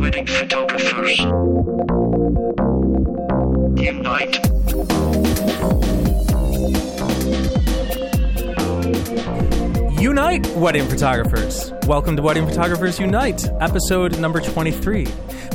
Wedding photographers. Unite. Unite, wedding photographers. Welcome to Wedding Photographers Unite, episode number 23.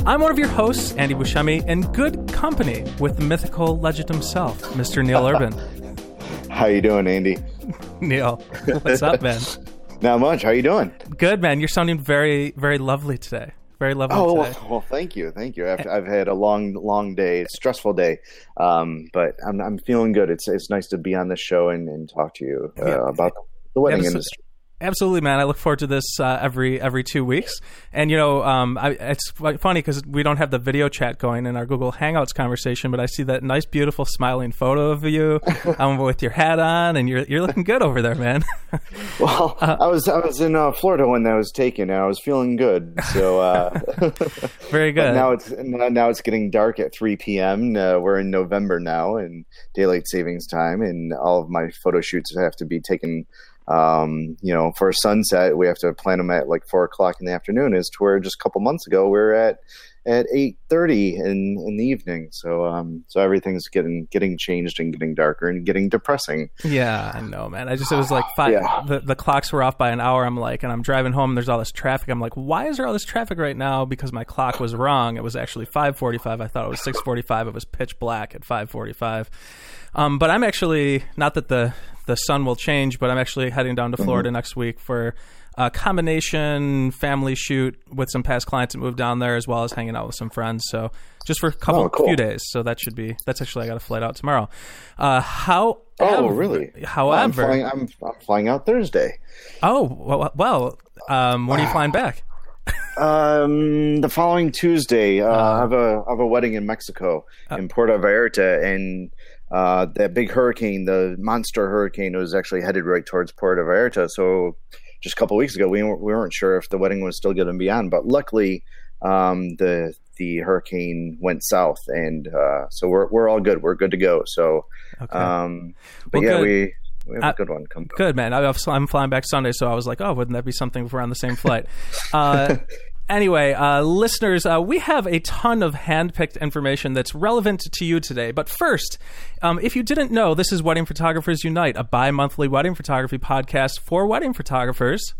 I'm one of your hosts, Andy Buscemi, in good company with the mythical legend himself, Mr. Neil Urban. How you doing, Andy? Neil, what's up, man? Not much. How are you doing? Good, man. You're sounding very, very lovely today. Very lovely Oh today. well, well, thank you, thank you. I've, I've had a long, long day, stressful day, um, but I'm I'm feeling good. It's it's nice to be on this show and, and talk to you uh, Yeah. about the wedding industry. Absolutely, man. I look forward to this uh, every every two weeks. And you know, um, I, it's funny because we don't have the video chat going in our Google Hangouts conversation, but I see that nice, beautiful, smiling photo of you um, with your hat on, and you're you're looking good over there, man. Well, Uh, I was I was in uh, Florida when that was taken, and I was feeling good. So uh, Very good. now it's now it's getting dark at 3 p.m. Uh, we're in November now, and daylight savings time, and all of my photo shoots have to be taken. Um, you know, for a sunset, we have to plan them at like four o'clock in the afternoon. As to where just a couple months ago we were at at eight thirty in in the evening. So um, so everything's getting getting changed and getting darker and getting depressing. Yeah, I know, man. I just it was like five. Yeah. The, the clocks were off by an hour. I'm like, and I'm driving home. And there's all this traffic. I'm like, why is there all this traffic right now? Because my clock was wrong. It was actually 5:45. I thought it was 6:45. It was pitch black at 5:45. Um, but I'm actually not that the the sun will change, but I'm actually heading down to Florida next week for a combination family shoot with some past clients that moved down there, as well as hanging out with some friends. So just for a couple Oh, cool. few days. So that should be that's actually I got a flight out tomorrow. Uh, how? Oh, really? However, I'm flying, I'm, I'm flying out Thursday. oh well, well um, when are you flying back? Um, the following Tuesday, uh, Uh-huh. I have a I have a wedding in Mexico Uh. in Puerto Vallarta, and uh, that big hurricane, the monster hurricane, was actually headed right towards Puerto Vallarta. So, just a couple weeks ago, we weren't, we weren't sure if the wedding was still going to be on, but luckily, um, the the hurricane went south, and uh, so we're we're all good. We're good to go. So, Okay, um, but Well, yeah, good. we we have Uh, a good one coming. good man. I, I'm flying back Sunday, so I was like, oh, wouldn't that be something if we're on the same flight? Uh, Anyway, uh, listeners, uh, we have a ton of handpicked information that's relevant to you today. But first, um, if you didn't know, this is Wedding Photographers Unite, a bi monthly wedding photography podcast for wedding photographers.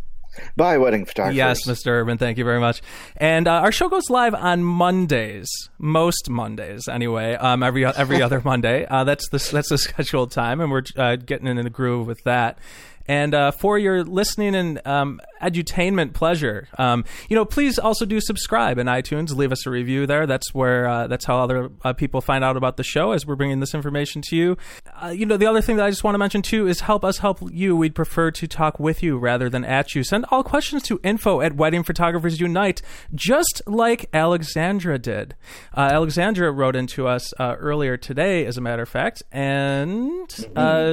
Bye, wedding photographers. Yes, Mr. Urban, thank you very much. And uh, our show goes live on Mondays, most Mondays, anyway. Um, every every other Monday. Uh, that's the that's the scheduled time, and we're uh, getting in the groove with that. And uh, for your listening and um, edutainment pleasure, um, you know, please also do subscribe in iTunes. Leave us a review there. That's where uh, that's how other uh, people find out about the show as we're bringing this information to you. Uh, you know, the other thing that I just want to mention too is help us help you. We'd prefer to talk with you rather than at you. Send all questions to info at Wedding Photographers Unite, just like Alexandra did. Uh, Alexandra wrote into us uh, earlier today, as a matter of fact, and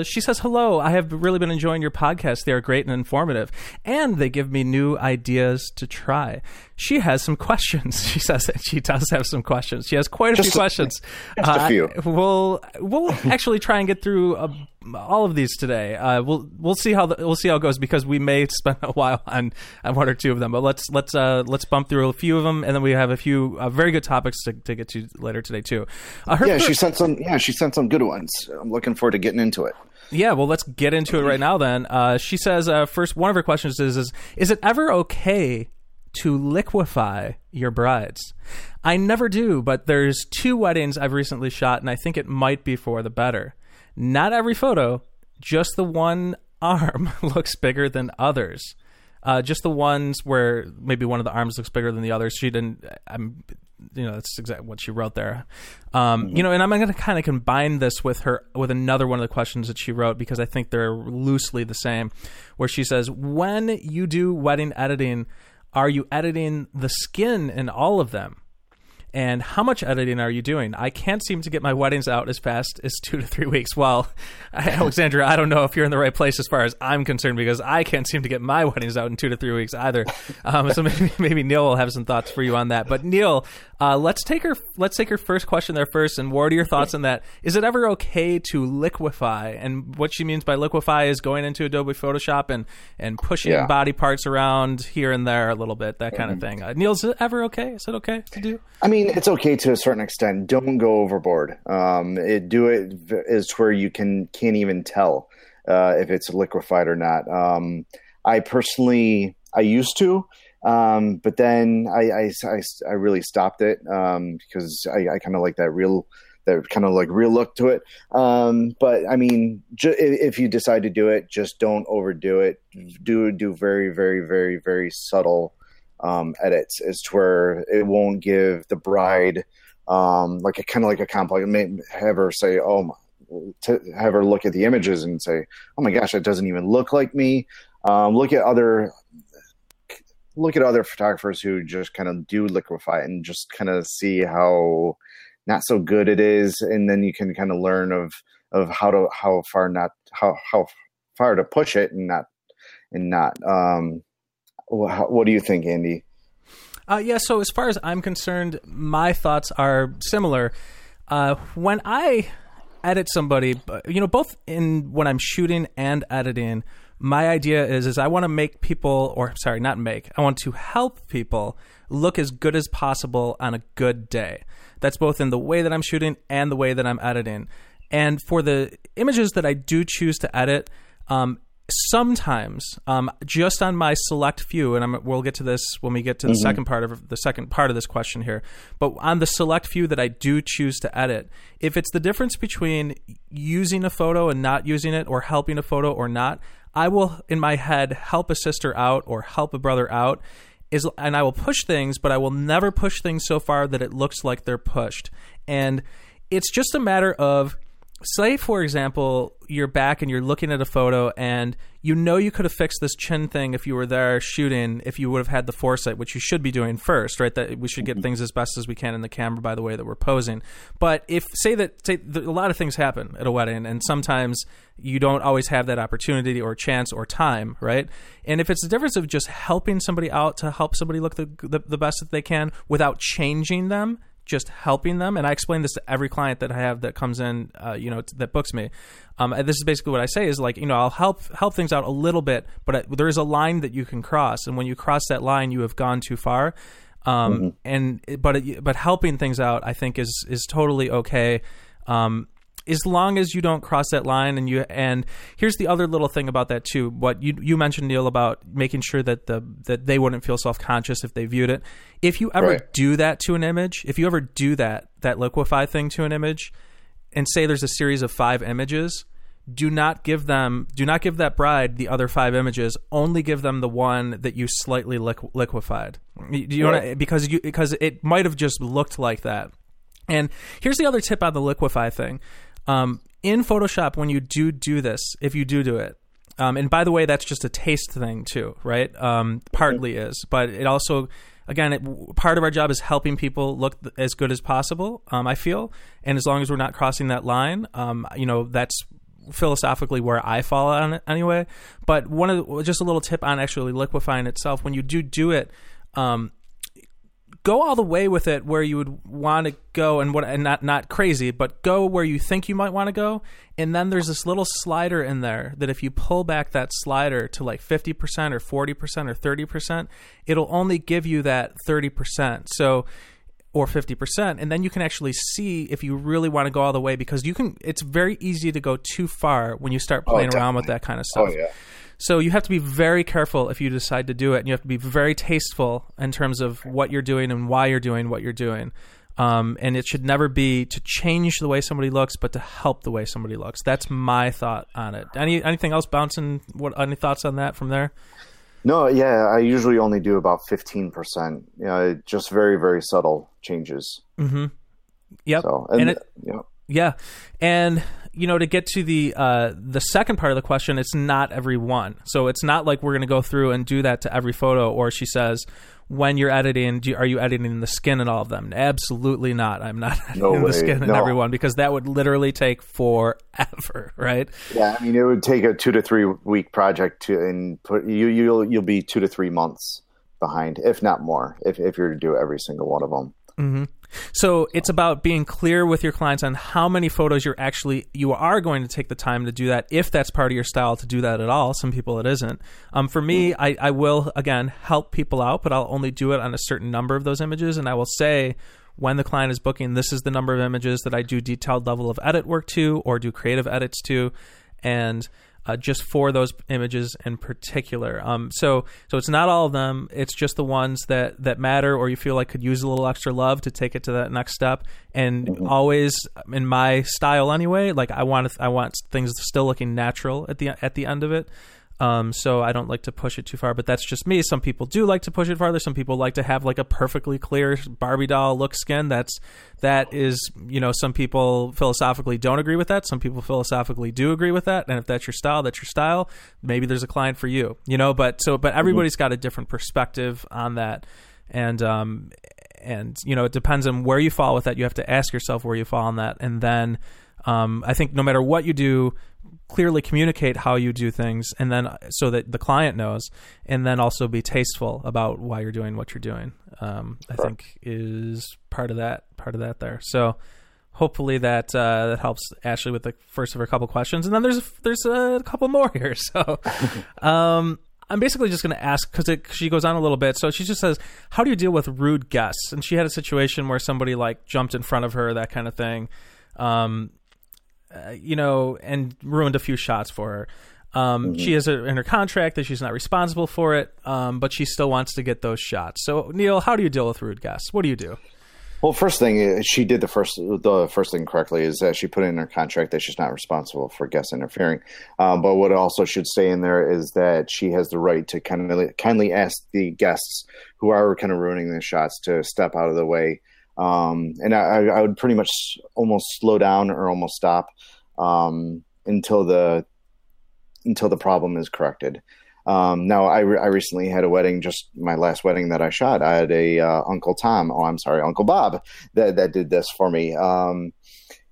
she says, "Hello, I have really been enjoying your podcast. They are great and informative, and they give me new ideas to try." She has some questions. She says that she does have some questions. She has quite a Just few a- questions. just a Uh, few. We'll we'll actually try and get through uh, all of these today. Uh, we'll we'll see how the, we'll see how it goes because we may spend a while on, on one or two of them. But let's let's uh, let's bump through a few of them, and then we have a few uh, very good topics to, to get to later today too. Uh, Yeah, fir- she sent some. Yeah, she sent some good ones. I'm looking forward to getting into it. Yeah, well, let's get into it right now. Then uh, she says, uh, first, one of her questions is, is: Is it ever okay to liquefy your brides? I never do, but there's two weddings I've recently shot, and I think it might be for the better. Not every photo, just the one arm looks bigger than others. Uh, just the ones where maybe one of the arms looks bigger than the others. She didn't. I'm, you know, that's exactly what she wrote there. Um, You know, and I'm going to kind of combine this with her with another one of the questions that she wrote because I think they're loosely the same. Where she says, "When you do wedding editing, are you editing the skin in all of them?" And how much editing are you doing? I can't seem to get my weddings out as fast as two to three weeks. Well, Alexandra, I don't know if you're in the right place as far as I'm concerned because I can't seem to get my weddings out in two to three weeks either. Um, so maybe, maybe Neil will have some thoughts for you on that. But Neil, uh, let's take her. Let's take her first question there first. And what are your thoughts on that? Is it ever okay to liquefy? And what she means by liquefy is going into Adobe Photoshop and and pushing Yeah. body parts around here and there a little bit, that kind of thing. Uh, Neil, is it ever okay? Is it okay to do? I mean, it's okay to a certain extent. Don't go overboard. Um, it, do it is where you can can't even tell uh, if it's liquefied or not. Um, I personally, I used to, um, but then I, I, I, I really stopped it um, because I, I kind of like that real, that kind of like real look to it. Um, but I mean, ju- if you decide to do it, just don't overdo it. Do do very, very, very, very subtle um, edits as to where it won't give the bride um, like a kind of like a complex. May have her say, "Oh," my, to have her look at the images and say, "Oh my gosh, that doesn't even look like me." Um, look at other look at other photographers who just kind of do liquefy and just kind of see how not so good it is, and then you can kind of learn of of how to how far not how how far to push it and not and not. Um, what do you think, Andy? Uh, yeah, so as far as I'm concerned, my thoughts are similar. Uh, when I edit somebody, you know, both in when I'm shooting and editing, my idea is is I want to make people, or sorry, not make, I want to help people look as good as possible on a good day. That's both in the way that I'm shooting and the way that I'm editing. And for the images that I do choose to edit, um, sometimes um, just on my select few and I'm, we'll get to this when we get to the second part of the second part of this question here but on the select few that i do choose to edit if it's the difference between using a photo and not using it or helping a photo or not i will in my head help a sister out or help a brother out is and I will push things, but I will never push things so far that it looks like they're pushed. And it's just a matter of say for example you're back and you're looking at a photo and you know you could have fixed this chin thing if you were there shooting if you would have had the foresight which you should be doing first right? That we should get mm-hmm. things as best as we can in the camera by the way that we're posing. But if say that say a lot of things happen at a wedding and sometimes you don't always have that opportunity or chance or time right? And if it's the difference of just helping somebody out to help somebody look the, the, the best that they can without changing them just helping them. And I explain this to every client that I have that comes in, uh, you know, t- that books me. Um, and this is basically what I say is like, you know, I'll help help things out a little bit, but I, there is a line that you can cross, and when you cross that line, you have gone too far. Um, And but it, but helping things out, I think is is totally okay. Um, as long as you don't cross that line and you and here's the other little thing about that too what you you mentioned Neil about making sure that the that they wouldn't feel self-conscious if they viewed it. If you ever Right. do that to an image if you ever do that that liquefy thing to an image and say there's a series of 5 images do not give them do not give that bride the other 5 images. Only give them the one that you slightly liqu- liquefied. You, you wanna- because you because it might have just looked like that. And here's the other tip on the liquefy thing. Um, in Photoshop, when you do do this, if you do do it, um, and by the way, that's just a taste thing too, right? Um, partly is, but it also, again, it, part of our job is helping people look th- as good as possible. Um, I feel, and as long as we're not crossing that line, um, you know, that's philosophically where I fall on it anyway. But one of the, just a little tip on actually liquefying itself when you do do it. Um, go all the way with it where you would want to go and what and not not crazy but go where you think you might want to go and then there's this little slider in there that if you pull back that slider to like 50% or 40% or 30% it'll only give you that 30% so or 50% and then you can actually see if you really want to go all the way because you can it's very easy to go too far when you start oh, playing around with that kind of oh, stuff Oh yeah. So you have to be very careful if you decide to do it, and you have to be very tasteful in terms of what you're doing and why you're doing what you're doing. Um, and it should never be to change the way somebody looks, but to help the way somebody looks. That's my thought on it. Any anything else bouncing? What any thoughts on that from there? No, yeah, I usually only do about fifteen percent. You know, just very, very subtle changes. Yep. So, and and, it, you know, Yeah, and you know to get to the uh, the second part of the question, it's not every one. So it's not like we're going to go through and do that to every photo. Or she says, when you're editing, do you, are you editing the skin in all of them? Absolutely not. I'm not No editing the skin in everyone because that would literally take forever, right? Yeah, I mean, it would take a two to three week project to, and put you you'll you'll be two to three months behind, if not more, if if you're to do every single one of them. So it's about being clear with your clients on how many photos you're actually you are going to take the time to do that if that's part of your style to do that at all. Some people it isn't. Um, for me, I, I will again help people out, but I'll only do it on a certain number of those images, and I will say when the client is booking, this is the number of images that I do detailed level of edit work to or do creative edits to, and uh, just for those images in particular. Um, so so it's not all of them. It's just the ones that that matter or you feel like could use a little extra love to take it to that next step. And always in my style anyway, like I want I want things still looking natural at the at the end of it. Um, so I don't like to push it too far, but that's just me. Some people do like to push it farther. Some people like to have like a perfectly clear Barbie doll look skin. That's that is you know some people philosophically don't agree with that. Some people philosophically do agree with that. And if that's your style, that's your style. Maybe there's a client for you, you know. But so but everybody's got a different perspective on that, and um and you know it depends on where you fall with that. You have to ask yourself where you fall on that, and then um, I think no matter what you do, clearly communicate how you do things, and then so that the client knows, and then also be tasteful about why you're doing what you're doing. Um, I think is part of that part of that there. So hopefully that uh, that helps Ashley with the first of her couple questions, and then there's there's a couple more here. So. Um, I'm basically just going to ask because she goes on a little bit. So she just says, "How do you deal with rude guests?" And she had a situation where somebody like jumped in front of her, that kind of thing. Um, uh, you know, and ruined a few shots for her. Um, She has a, in her contract that she's not responsible for it, um, but she still wants to get those shots. So, Neil, how do you deal with rude guests? What do you do? Well, first thing uh, she did the first the first thing correctly is that she put in her contract that she's not responsible for guests interfering. Um, but what also should stay in there is that she has the right to kind of kindly ask the guests who are kind of ruining the shots to step out of the way. Um, and I, I would pretty much almost slow down or almost stop um, until the until the problem is corrected. Um, now, I, re- I recently had a wedding, just my last wedding that I shot. I had a uh, Uncle Tom. Oh, I'm sorry, Uncle Bob that that did this for me. Um,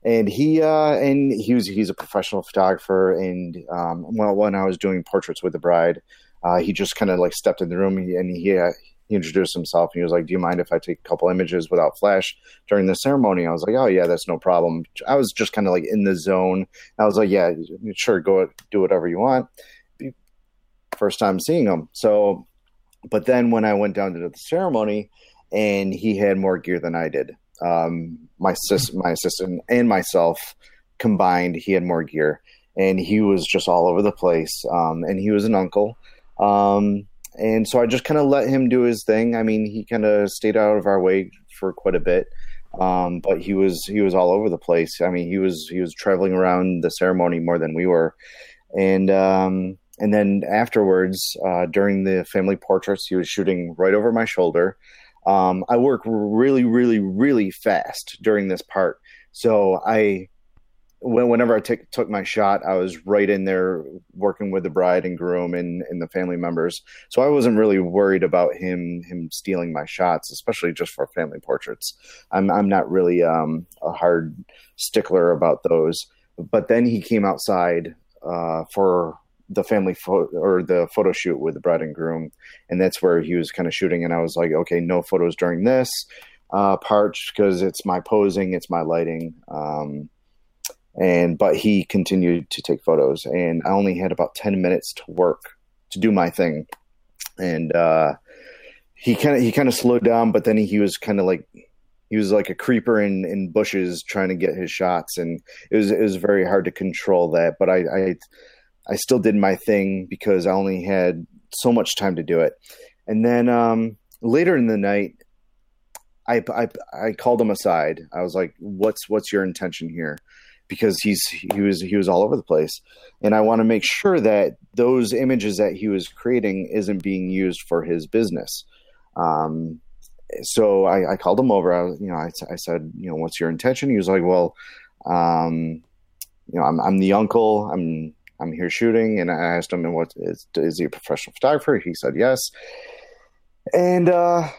and he uh, and he was he's a professional photographer. And um, well, when I was doing portraits with the bride, uh, he just kind of like stepped in the room and he. Uh, he introduced himself and he was like, "Do you mind if I take a couple images without flash during the ceremony?" I was like, "Oh yeah, that's no problem." I was just kind of like in the zone. I was like, "Yeah, sure, go do whatever you want." First time seeing him, so. But then when I went down to the ceremony, and he had more gear than I did, um, my sis, my assistant, and myself combined, he had more gear, and he was just all over the place. Um, and he was an uncle. Um, and so I just kind of let him do his thing. I mean, he kind of stayed out of our way for quite a bit, um, but he was he was all over the place. I mean, he was he was traveling around the ceremony more than we were, and um, and then afterwards, uh, during the family portraits, he was shooting right over my shoulder. Um, I work really, really, really fast during this part, so I when, whenever I took my shot, I was right in there working with the bride and groom and, and the family members. So I wasn't really worried about him him stealing my shots, especially just for family portraits. I'm I'm not really um, a hard stickler about those. But then he came outside uh, for the family photo or the photo shoot with the bride and groom, and that's where he was kind of shooting. And I was like, okay, no photos during this uh, part because it's my posing, it's my lighting. Um, and but he continued to take photos and i only had about 10 minutes to work to do my thing and uh he kind of he kind of slowed down but then he, he was kind of like he was like a creeper in in bushes trying to get his shots and it was it was very hard to control that but i i i still did my thing because i only had so much time to do it. And then um later in the night I, I I called him aside. I was like, "What's what's your intention here?" because he's he was he was all over the place. And i want to make sure that those images that he was creating isn't being used for his business. Um, so I, I called him over. I was you know I, I said you know what's your intention? He was like well um, you know I'm, I'm the uncle. I'm i'm here shooting and i asked him and what is is he a professional photographer he said yes and uh,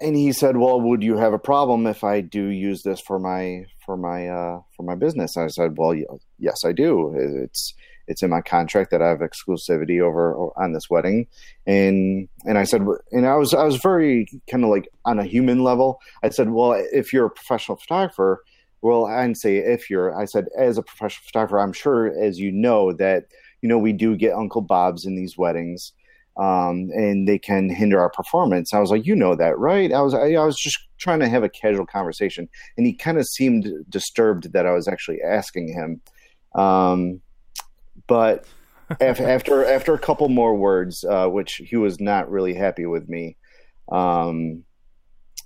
and he said, "Well, would you have a problem if I do use this for my for my uh, for my business?" I said, "Well, yes, I do. It's it's in my contract that I have exclusivity over on this wedding." And and I said, and I was I was very kind of like on a human level. I said, "Well, if you're a professional photographer." Well, I didn't say if you're. I said as a professional photographer, I'm sure as you know that you know we do get Uncle Bob's in these weddings, um, and they can hinder our performance. I was like, you know that, right? I was I, I was just trying to have a casual conversation, and he kind of seemed disturbed that I was actually asking him. Um, but after after a couple more words, uh, which he was not really happy with me, um,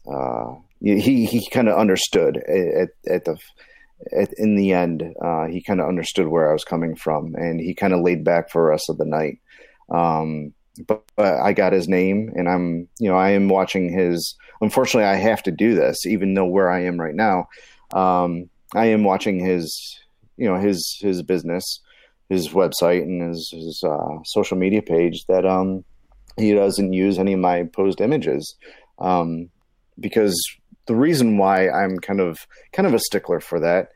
uh, he he kind of understood at at the at, in the end. Uh, he kind of understood where I was coming from, and he kind of laid back for the rest of the night. Um, but, but, I got his name, and I'm you know I am watching his. Unfortunately, I have to do this, even though where I am right now, um, I am watching his you know his his business, his website, and his his uh, social media page that um he doesn't use any of my posed images um, because the reason why I'm kind of kind of a stickler for that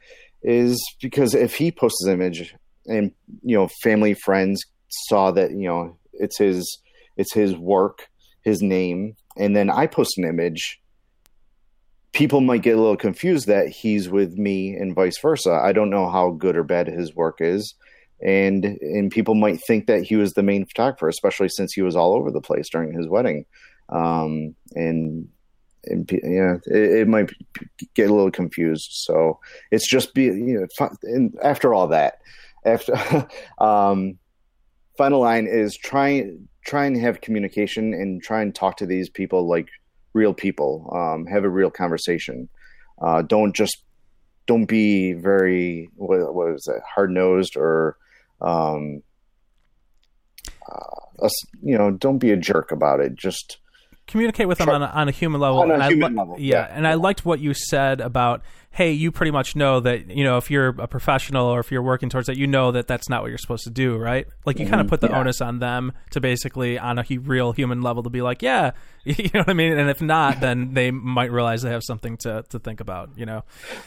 is because if he posts his image and you know family friends saw that you know it's his it's his work, his name, and then I post an image, people might get a little confused that he's with me and vice versa. I don't know how good or bad his work is. And and people might think that he was the main photographer, especially since he was all over the place during his wedding. Um, and and yeah, it, it, might get a little confused. So it's just be you know, and after all that, after um, final line is try try and have communication and try and talk to these people like real people. Um, have a real conversation. Uh, don't just don't be very what, what is it hard nosed or um, uh, you know don't be a jerk about it. Just communicate with them on a, on a human level. On a human I, level, yeah, yeah. and I liked what you said about hey, you pretty much know that you know if you're a professional or if you're working towards that, you know that that's not what you're supposed to do, right? Like you kind of put the Mm-hmm. yeah. onus on them to basically on a hu- real human level to be like, yeah, you know what I mean. And if not, then they might realize they have something to to think about, you know.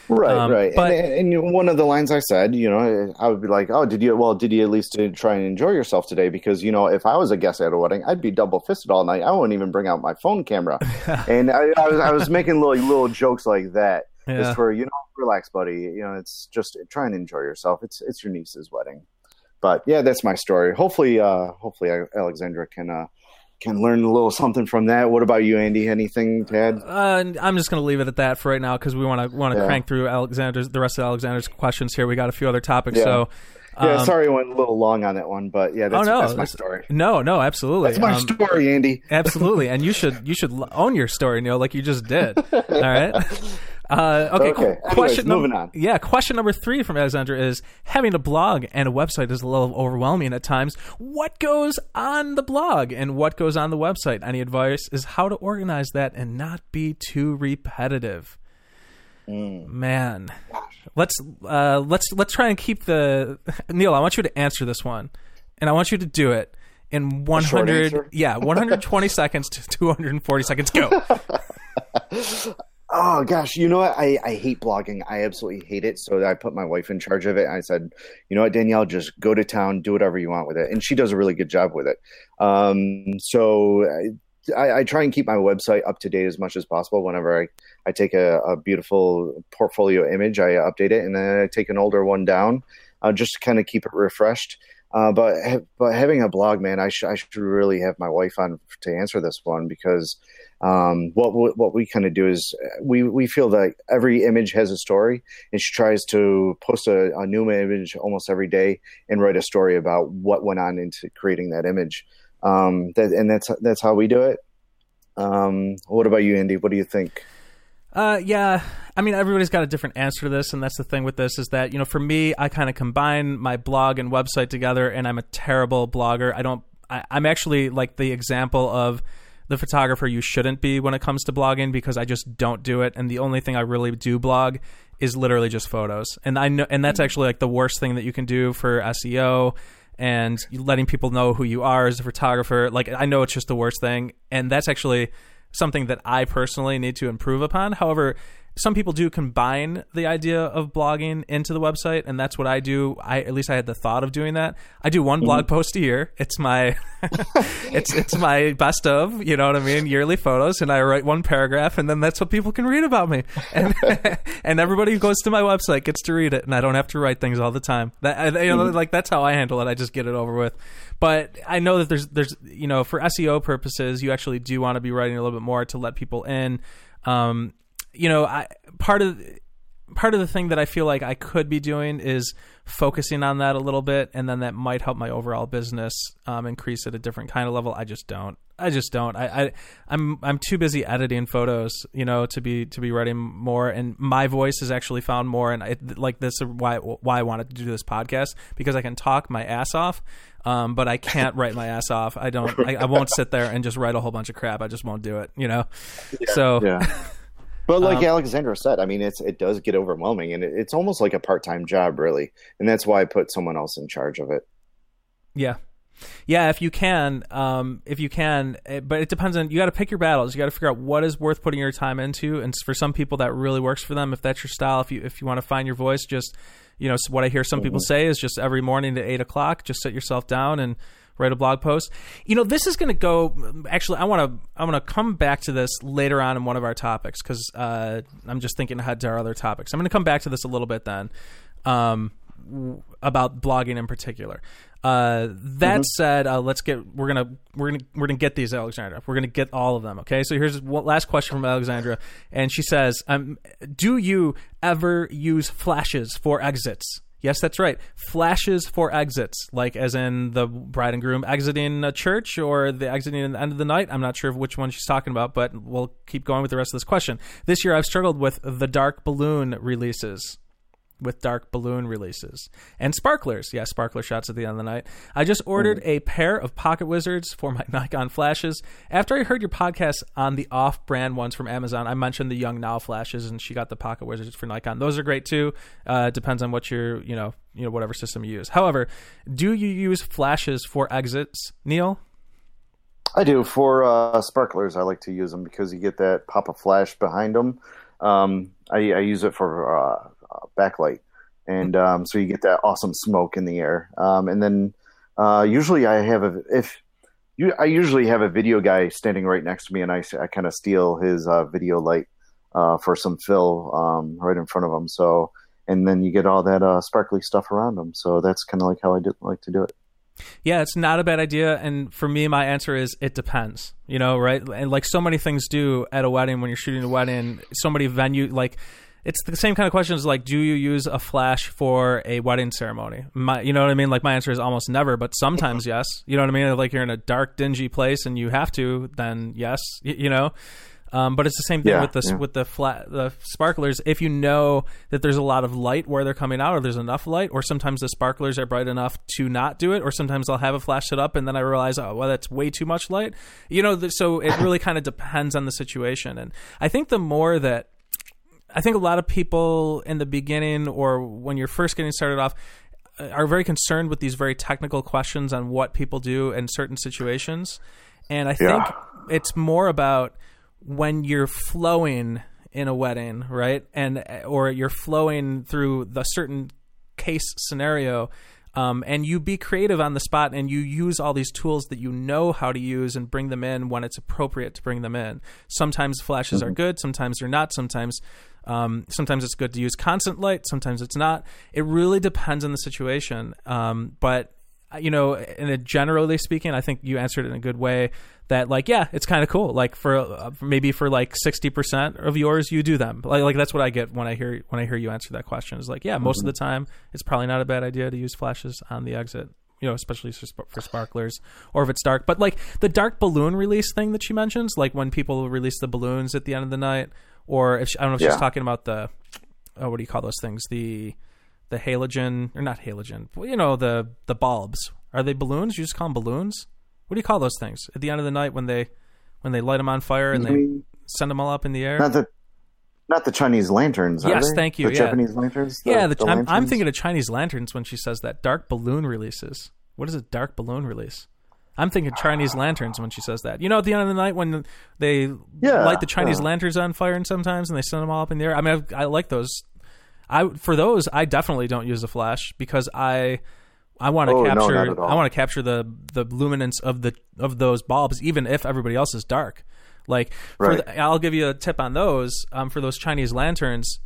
Right, Um, right. but- and, and one of the lines I said, you know, I would be like, "Oh, did you? Well, did you at least uh, try and enjoy yourself today?" Because you know, if I was a guest at a wedding, I'd be double fisted all night. I wouldn't even bring out my phone camera, and I, I was I was making little little jokes like that. Yeah. Just for you know, relax, buddy. You know, it's just try and enjoy yourself. It's it's your niece's wedding, but yeah, that's my story. Hopefully, uh, hopefully Alexandra can uh, can learn a little something from that. What about you, Andy? Anything to add? Uh, I'm just going to leave it at that for right now because we want to want to Yeah. crank through Alexander's the rest of Alexander's questions here. We got a few other topics, Yeah. so Yeah, um, sorry, I went a little long on that one, but yeah, that's, oh no, that's my story. No, no, absolutely. That's my Um, story, Andy. Absolutely, and you should you should own your story, Neil, like you just did. All right. Uh, okay. Okay, anyways, question num- moving on. Yeah. Question number three from Alexander is having a blog and a website is a little overwhelming at times. What goes on the blog and what goes on the website? Any advice is how to organize that and not be too repetitive. Mm. Man, let's uh, let's let's try and keep the Neil. I want you to answer this one, and I want you to do it in hundred. Yeah, one hundred twenty seconds to two hundred and forty seconds. Go. Oh gosh, you know what? I, I hate blogging. I absolutely hate it. So I put my wife in charge of it. I said, you know what, Danielle, just go to town, do whatever you want with it, and she does a really good job with it. Um, so I, I try and keep my website up to date as much as possible. Whenever I, I take a, a beautiful portfolio image, I update it, and then I take an older one down, uh, just to kind of keep it refreshed. Uh, but but having a blog, man, I, sh- I should really have my wife on to answer this one because um, what we- what we kind of do is we we feel that every image has a story, and she tries to post a, a new image almost every day and write a story about what went on into creating that image. Um, that and that's that's how we do it. Um, what about you, Andy? What do you think? Uh, yeah. I mean, everybody's got a different answer to this, and that's the thing with this is that you know, for me, I kind of combine my blog and website together, and I'm a terrible blogger. I don't. I, I'm actually like the example of the photographer you shouldn't be when it comes to blogging because I just don't do it, and the only thing I really do blog is literally just photos, and I know, and that's actually like the worst thing that you can do for SEO and letting people know who you are as a photographer. Like I know it's just the worst thing, and that's actually something that I personally need to improve upon. However, some people do combine the idea of blogging into the website, and that's what I do. I at least I had the thought of doing that. I do one blog post a year. It's my it's it's my best of, you know what I mean, yearly photos, and I write one paragraph, and then that's what people can read about me, and and everybody who goes to my website gets to read it, and I don't have to write things all the time. That you know, like that's how I handle it. I just get it over with. But I know that there's there's you know for SEO purposes, you actually do want to be writing a little bit more to let people in. Um, you know, I part of part of the thing that I feel like I could be doing is focusing on that a little bit, and then that might help my overall business um, increase at a different kind of level. I just don't. I just don't. I, I I'm I'm too busy editing photos, you know, to be to be writing more. And my voice is actually found more, and I, like this is why why I wanted to do this podcast because I can talk my ass off. Um, but I can't write my ass off. I don't. I, I won't sit there and just write a whole bunch of crap. I just won't do it. You know. Yeah, so yeah. But like Um, Alexandra said, I mean, it's it does get overwhelming, and it, it's almost like a part time job, really. And that's why I put someone else in charge of it. Yeah. Yeah, if you can, um, if you can, eh, but it depends on. You got to pick your battles. You got to figure out what is worth putting your time into, and for some people that really works for them. If that's your style, if you if you want to find your voice, just you know what I hear some people say is just every morning at eight o'clock, just sit yourself down and write a blog post. You know, this is going to go. Actually, I want to I want to come back to this later on in one of our topics because uh, I'm just thinking ahead to our other topics. I'm going to come back to this a little bit then. Um, w- about blogging in particular. Uh, that said, uh, let's get we're gonna we're gonna we're gonna get these Alexandra. We're gonna get all of them. Okay, so here's one last question from Alexandra, and she says, um, "Do you ever use flashes for exits?" Yes, that's right. Flashes for exits, like as in the bride and groom exiting a church or the exiting at the end of the night. I'm not sure which one she's talking about, but we'll keep going with the rest of this question. This year, I've struggled with the dark balloon releases with dark balloon releases and sparklers. Yeah, sparkler shots at the end of the night. I just ordered a pair of Pocket Wizards for my Nikon flashes. After I heard your podcast on the off-brand ones from Amazon, I mentioned the Yongnuo flashes, and she got the Pocket Wizards for Nikon. Those are great too. Uh, depends on what your you know you know whatever system you use. However, do you use flashes for exits, Neil? I do for uh, sparklers. I like to use them because you get that pop of flash behind them. Um, I, I use it for uh, backlight, and um, so you get that awesome smoke in the air. Um, and then uh, usually I have a if you I usually have a video guy standing right next to me, and I I kind of steal his uh, video light uh, for some fill um, right in front of him. So and then you get all that uh, sparkly stuff around them. So that's kind of like how I do, like to do it. Yeah, it's not a bad idea. And for me, my answer is it depends. You know, right? And like so many things do at a wedding when you're shooting a wedding, so many venue like it's the same kind of questions like do you use a flash for a wedding ceremony my, you know what i mean like my answer is almost never but sometimes yes you know what i mean like you're in a dark dingy place and you have to then yes y- you know um, but it's the same thing Yeah, with the yeah. with the flat the sparklers. If you know that there's a lot of light where they're coming out, or there's enough light, or sometimes the sparklers are bright enough to not do it, or sometimes I'll have a flash set up and then I realize, oh, well, that's way too much light. You know, th- so it really kind of depends on the situation. And I think the more that I think a lot of people in the beginning or when you're first getting started off uh, are very concerned with these very technical questions on what people do in certain situations. And I think Yeah. it's more about when you're flowing in a wedding, right? And or you're flowing through the certain case scenario um, and you be creative on the spot and you use all these tools that you know how to use and bring them in when it's appropriate to bring them in. Sometimes flashes are good sometimes they're not. Sometimes um, sometimes it's good to use constant light sometimes it's not. It really depends on the situation um, but Uh, you know in a generally speaking i think you answered it in a good way that like yeah it's kind of cool. Like for uh, maybe for like 60% of yours you do them. Like, like that's what i get when i hear when i hear you answer that question is like yeah most of mm-hmm. the time it's probably not a bad idea to use flashes on the exit you know especially for, sp- for sparklers or if it's dark. But like the dark balloon release thing that she mentions like when people release the balloons at the end of the night or if she, i don't know if Yeah. she's talking about the oh, what do you call those things? The the halogen or not halogen you know the the bulbs are they balloons you just call them balloons what do you call those things at the end of the night when they when they light them on fire and they mean, send them all up in the air not the not the Chinese lanterns. are Yes, they? thank you, The yeah. Japanese lanterns. yeah the, I'm, I'm thinking of chinese lanterns when she says that dark balloon releases What is a dark balloon release? I'm thinking Chinese lanterns when she says that. You know, at the end of the night when they Yeah, light the Chinese yeah. lanterns on fire, and sometimes and they send them all up in the air. I mean, I, I like those. I for those I definitely don't use a flash because I I want to Oh, capture all. I want to capture the the luminance of the of those bulbs even if everybody else is dark. Like for Right. the, I'll give you a tip on those um, for those Chinese lanterns.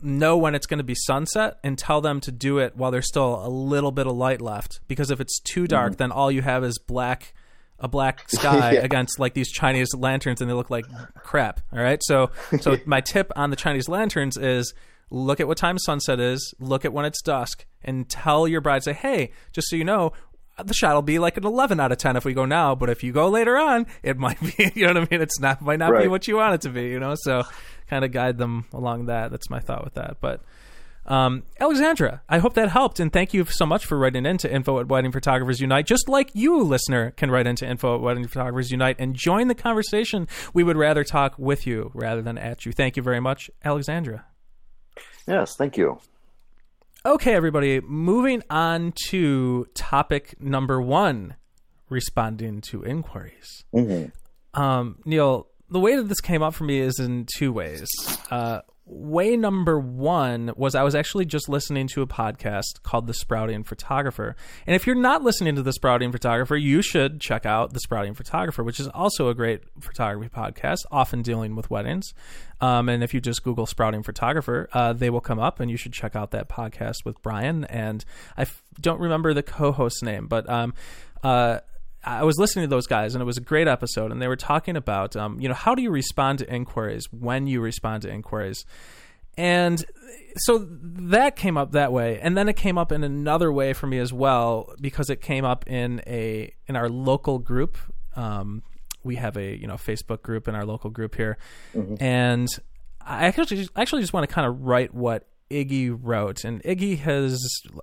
Know when it's going to be sunset and tell them to do it while there's still a little bit of light left. Because if it's too dark, then all you have is black, a black sky Yeah. against like these Chinese lanterns, and they look like crap. All right, so so my tip on the Chinese lanterns is look at what time sunset is, look at when it's dusk, and tell your bride say, hey, just so you know. The shot will be like an 11 out of 10 if we go now, but if you go later on, it might be, you know what I mean? It's not, might not be what you want it to be, you know? So kind of guide them along that. That's my thought with that. But, um, Alexandra, I hope that helped, and thank you so much for writing into info at Wedding Photographers Unite. Just like you, listener, can write into info at Wedding Photographers Unite and join the conversation. We would rather talk with you rather than at you. Thank you very much, Alexandra. Yes, thank you. Okay, everybody, moving on to topic number one responding to inquiries. Um, Neil, the way that this came up for me is in two ways. Uh, way number one was I was actually just listening to a podcast called The Sprouting Photographer. And if you're not listening to The Sprouting Photographer, you should check out The Sprouting Photographer, which is also a great photography podcast, often dealing with weddings. Um, and if you just Google Sprouting Photographer, uh, they will come up, and you should check out that podcast with Bryan. And I f- don't remember the co host's name, but. Um, uh, I was listening to those guys, and it was a great episode. And they were talking about, um, you know, how do you respond to inquiries when you respond to inquiries, and so that came up that way, and then it came up in another way for me as well because it came up in a in our local group. Um, we have a you know Facebook group in our local group here, and I actually actually just want to kind of write what Iggy wrote, and Iggy has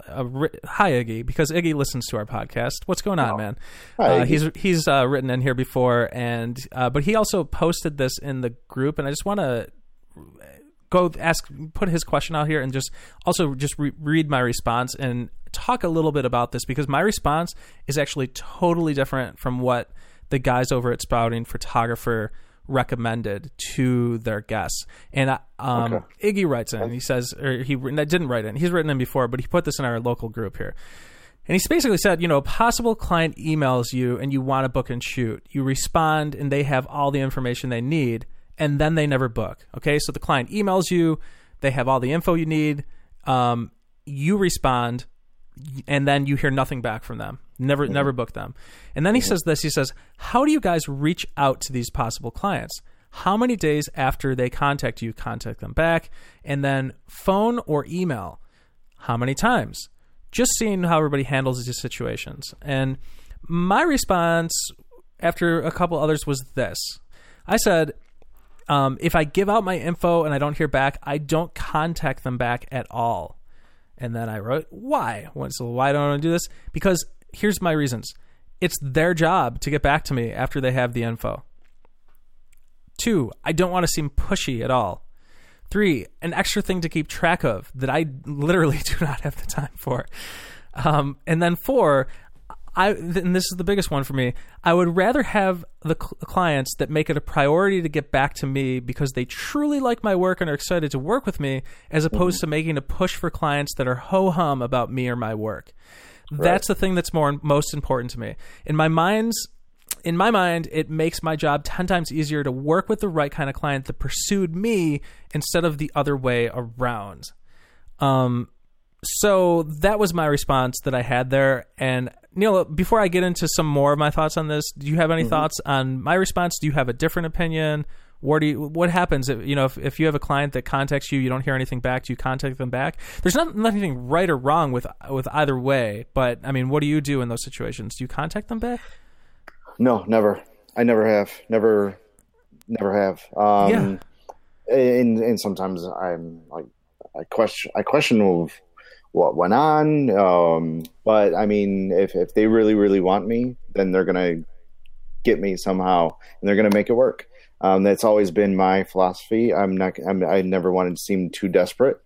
uh, writ- hi Iggy because Iggy listens to our podcast. What's going on, man? Hi, uh, he's he's uh, written in here before, and uh, but he also posted this in the group, and I just want to go ask put his question out here and just also just re- read my response and talk a little bit about this because my response is actually totally different from what the guys over at Sprouting Photographer recommended to their guests. And uh, um, Okay. Iggy writes in, he says, or he didn't write in, he's written in before, but he put this in our local group here. And he's basically said, you know, a possible client emails you and you want to book and shoot. You respond and they have all the information they need and then they never book. Okay. So the client emails you, they have all the info you need. Um, you respond and then you hear nothing back from them. Never, never book them. And then he says this. He says, "How do you guys reach out to these possible clients? How many days after they contact you, contact them back, and then phone or email? How many times? Just seeing how everybody handles these situations." And my response after a couple others was this: I said, um, if I give out my info and I don't hear back, I don't contact them back at all. And then I wrote, why? Well, So why don't I do this? Because here's my reasons. It's their job to get back to me after they have the info. Two, I don't want to seem pushy at all. Three, an extra thing to keep track of that I literally do not have the time for. Um, and then four, I and this is the biggest one for me. I would rather have the cl- clients that make it a priority to get back to me because they truly like my work and are excited to work with me, as opposed to making a push for clients that are ho hum about me or my work. That's the thing that's more most important to me. In my mind's in my mind, it makes my job 10 times easier to work with the right kind of client that pursued me instead of the other way around. Um, so that was my response that I had there. And Neil, before I get into some more of my thoughts on this, do you have any thoughts on my response? Do you have a different opinion? What do you, what happens if you know if, if you have a client that contacts you, you don't hear anything back? Do you contact them back? There's not nothing right or wrong with with either way, but I mean, what do you do in those situations? Do you contact them back? No, never. I never have. Never, never have. Um, And and sometimes I'm like, I question. I question of what went on. Um, but I mean, if if they really really want me, then they're gonna get me somehow, and they're gonna make it work. Um, that's always been my philosophy. I'm not. I'm, I never wanted to seem too desperate.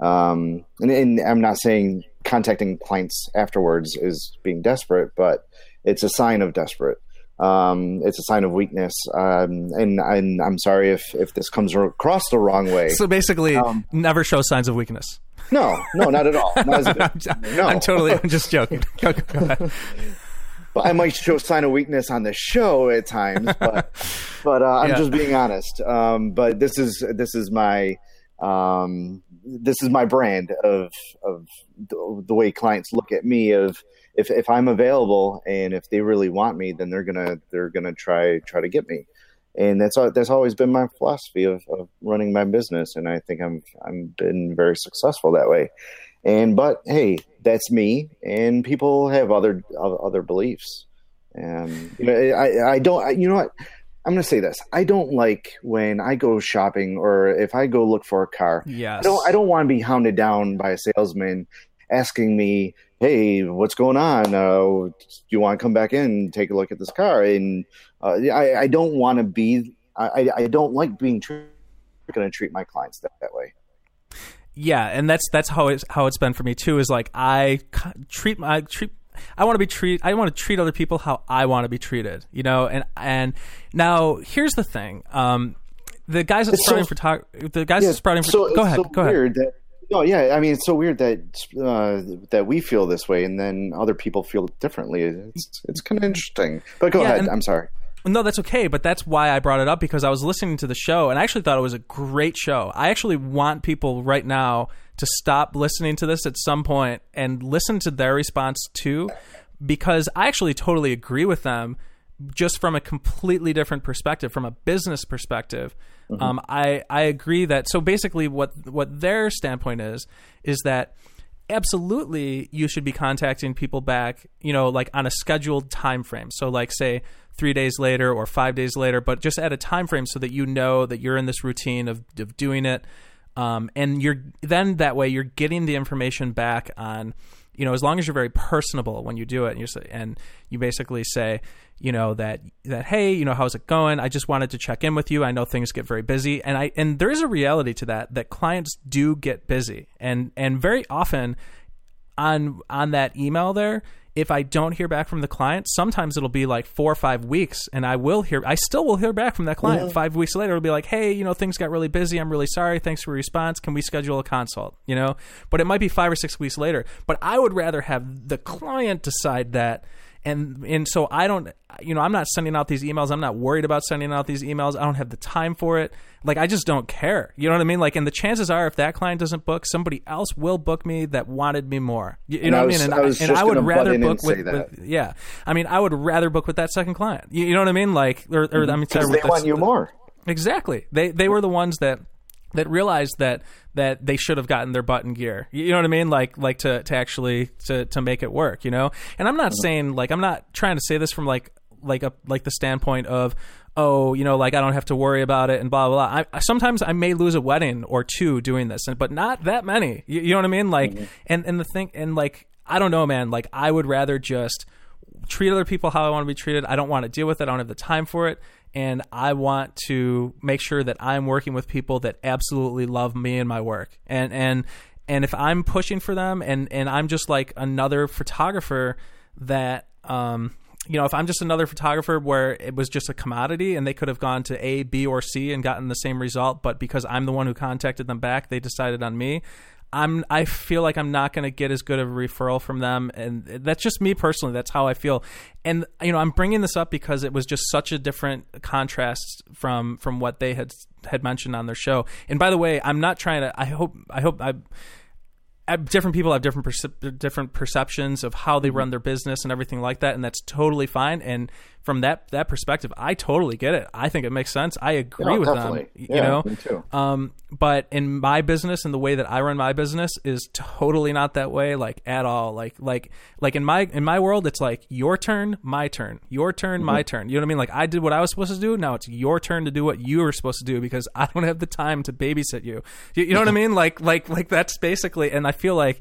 Um, and, and I'm not saying contacting clients afterwards is being desperate, but it's a sign of desperate. Um, it's a sign of weakness. Um, and, and I'm sorry if, if this comes across the wrong way. So basically, Um, never show signs of weakness. No, no, not at all. Not as a- no, I'm totally. I'm just joking. Go- go- go ahead. But I might show sign of weakness on the show at times, but but uh, I'm Yeah. just being honest. Um, but this is this is my um, this is my brand of of the, the way clients look at me. Of if if I'm available and if they really want me, then they're gonna they're gonna try try to get me. And that's that's always been my philosophy of, of running my business, and I think I'm I'm been very successful that way. And but hey, that's me, and people have other other beliefs. Um, you know, I I don't. I, you know what? I'm going to say this. I don't like when I go shopping or if I go look for a car. Yes. I don't. I don't want to be hounded down by a salesman asking me, "Hey, what's going on? Uh, do you want to come back in and take a look at this car?" And uh, I, I don't want to be. I, I- don't like being treated. Going to treat my clients that, that way. Yeah and that's that's how it's how it's been for me too is like I treat my treat I want to be treat. I want to treat other people how I want to be treated, you know. And and now here's the thing: um, the guys at It's so- sprouting photog- the guys at sprouting. so, Pho- go ahead. so go ahead. That, no, yeah. I mean, it's so weird that uh, that we feel this way, and then other people feel differently. It's it's kind of interesting. But go Yeah, ahead. and- I'm sorry. No, that's okay, but that's why I brought it up because I was listening to the show and I actually thought it was a great show. I actually want people right now to stop listening to this at some point and listen to their response too because I actually totally agree with them just from a completely different perspective, from a business perspective. Um, I I agree that so basically what what their standpoint is is that absolutely you should be contacting people back you know like on a scheduled time frame so like say three days later or five days later but just at a time frame so that you know that you're in this routine of, of doing it. Um, and you're then that way you're getting the information back on you know as long as you're very personable when you do it and you and you basically say you know that that hey you know how's it going? I just wanted to check in with you. I know things get very busy. And i and there is a reality to that that clients do get busy. And and very often on on that email there if i don't hear back from the client sometimes it'll be like four or five weeks and i will hear i still will hear back from that client. Five weeks later it'll be like hey you know things got really busy. I'm really sorry. Thanks for your response. Can we schedule a consult? You know? But it might be five or six weeks later. But i would rather have the client decide that and and so I don't you know I'm not sending out these emails. I'm not worried about sending out these emails. I don't have the time for it. Like I just don't care. You know what I mean? Like and the chances are if that client doesn't book somebody else will book me that wanted me more. You, you know I what I mean? I and was and I would rather book with, that. with yeah. I mean I would rather book with that second client. You, you know what I mean? Like or, or I mean sorry, they the- want you more. Exactly. They they were the ones that that realized that that they should have gotten their butt in gear. You know what I mean? Like like to to actually to to make it work, you know? And I'm not saying like I'm not trying to say this from like like a like the standpoint of oh, you know, like I don't have to worry about it and blah blah. blah. I, sometimes I may lose a wedding or two doing this, but not that many. You, you know what I mean? Like, mm-hmm. and and the thing, and like I don't know, man. Like I would rather just treat other people how I want to be treated. I don't want to deal with it. I don't have the time for it. And I want to make sure that I'm working with people that absolutely love me and my work. And and and if I'm pushing for them and and I'm just like another photographer that um you know, if I'm just another photographer where it was just a commodity and they could have gone to A, B, or C and gotten the same result, but because I'm the one who contacted them back, they decided on me. I'm I feel like I'm not going to get as good of a referral from them and that's just me personally that's how I feel and you know I'm bringing this up because it was just such a different contrast from from what they had had mentioned on their show and by the way I'm not trying to I hope I hope I different people have different percep- different perceptions of how Mm-hmm. they run their business and everything like that, and that's totally fine. And from that that perspective, I totally get it. I think it makes sense. I agree Yeah, with definitely. them. Yeah, you know, me too. Um, but in my business and the way that I run my business is totally not that way, like at all. Like like like in my in my world, it's like your turn, my turn, your turn, my Mm-hmm. turn. You know what I mean? Like I did what I was supposed to do. Now it's your turn to do what you were supposed to do because I don't have the time to babysit you. You, you know what I mean? Like like like that's basically. And I feel like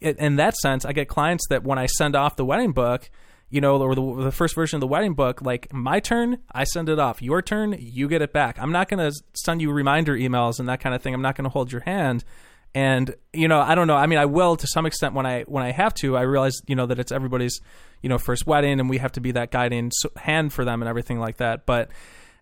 in that sense, I get clients that when I send off the wedding book, you know, or the, the first version of the wedding book, like my turn, I send it off. Your turn, you get it back. I'm not going to send you reminder emails and that kind of thing. I'm not going to hold your hand And you know, I don't know. I mean, I will to some extent when I when I have to. I realize you know that it's everybody's you know first wedding, and we have to be that guiding hand for them and everything like that. But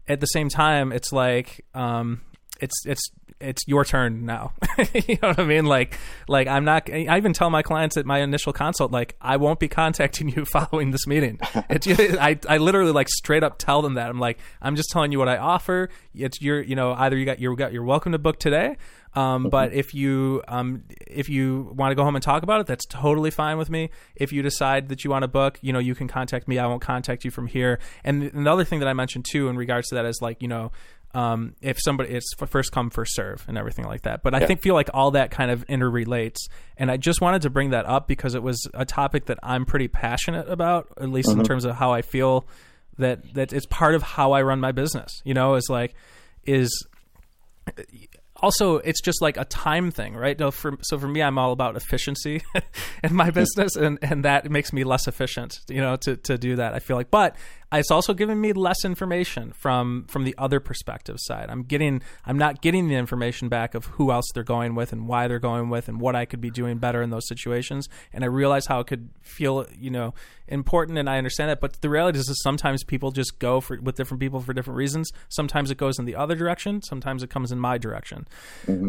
at the same time, it's like um, it's it's it's your turn now. you know what I mean? Like like I'm not. I even tell my clients at my initial consult, like I won't be contacting you following this meeting. It's I I literally like straight up tell them that I'm like I'm just telling you what I offer. It's your you know either you got you got you're welcome to book today. Um, but if you um, if you want to go home and talk about it, that's totally fine with me. If you decide that you want to book, you know, you can contact me. I won't contact you from here. And another thing that I mentioned too in regards to that is like you know um, if somebody it's first come first serve and everything like that. But I think feel like all that kind of interrelates, and I just wanted to bring that up because it was a topic that I'm pretty passionate about, at least in terms of how I feel that that it's part of how I run my business. You know, is like is also it's just like a time thing right? No, for, so for me i'm all about efficiency in my business and, and that makes me less efficient you know to, to do that i feel like. But it's also giving me less information from from the other perspective side. I'm getting i'm not getting the information back of who else they're going with and why they're going with and what i could be doing better in those situations. And i realize how it could feel you know important and i understand that but the reality is, is sometimes people just go for with different people for different reasons. Sometimes it goes in the other direction. Sometimes it comes in my direction.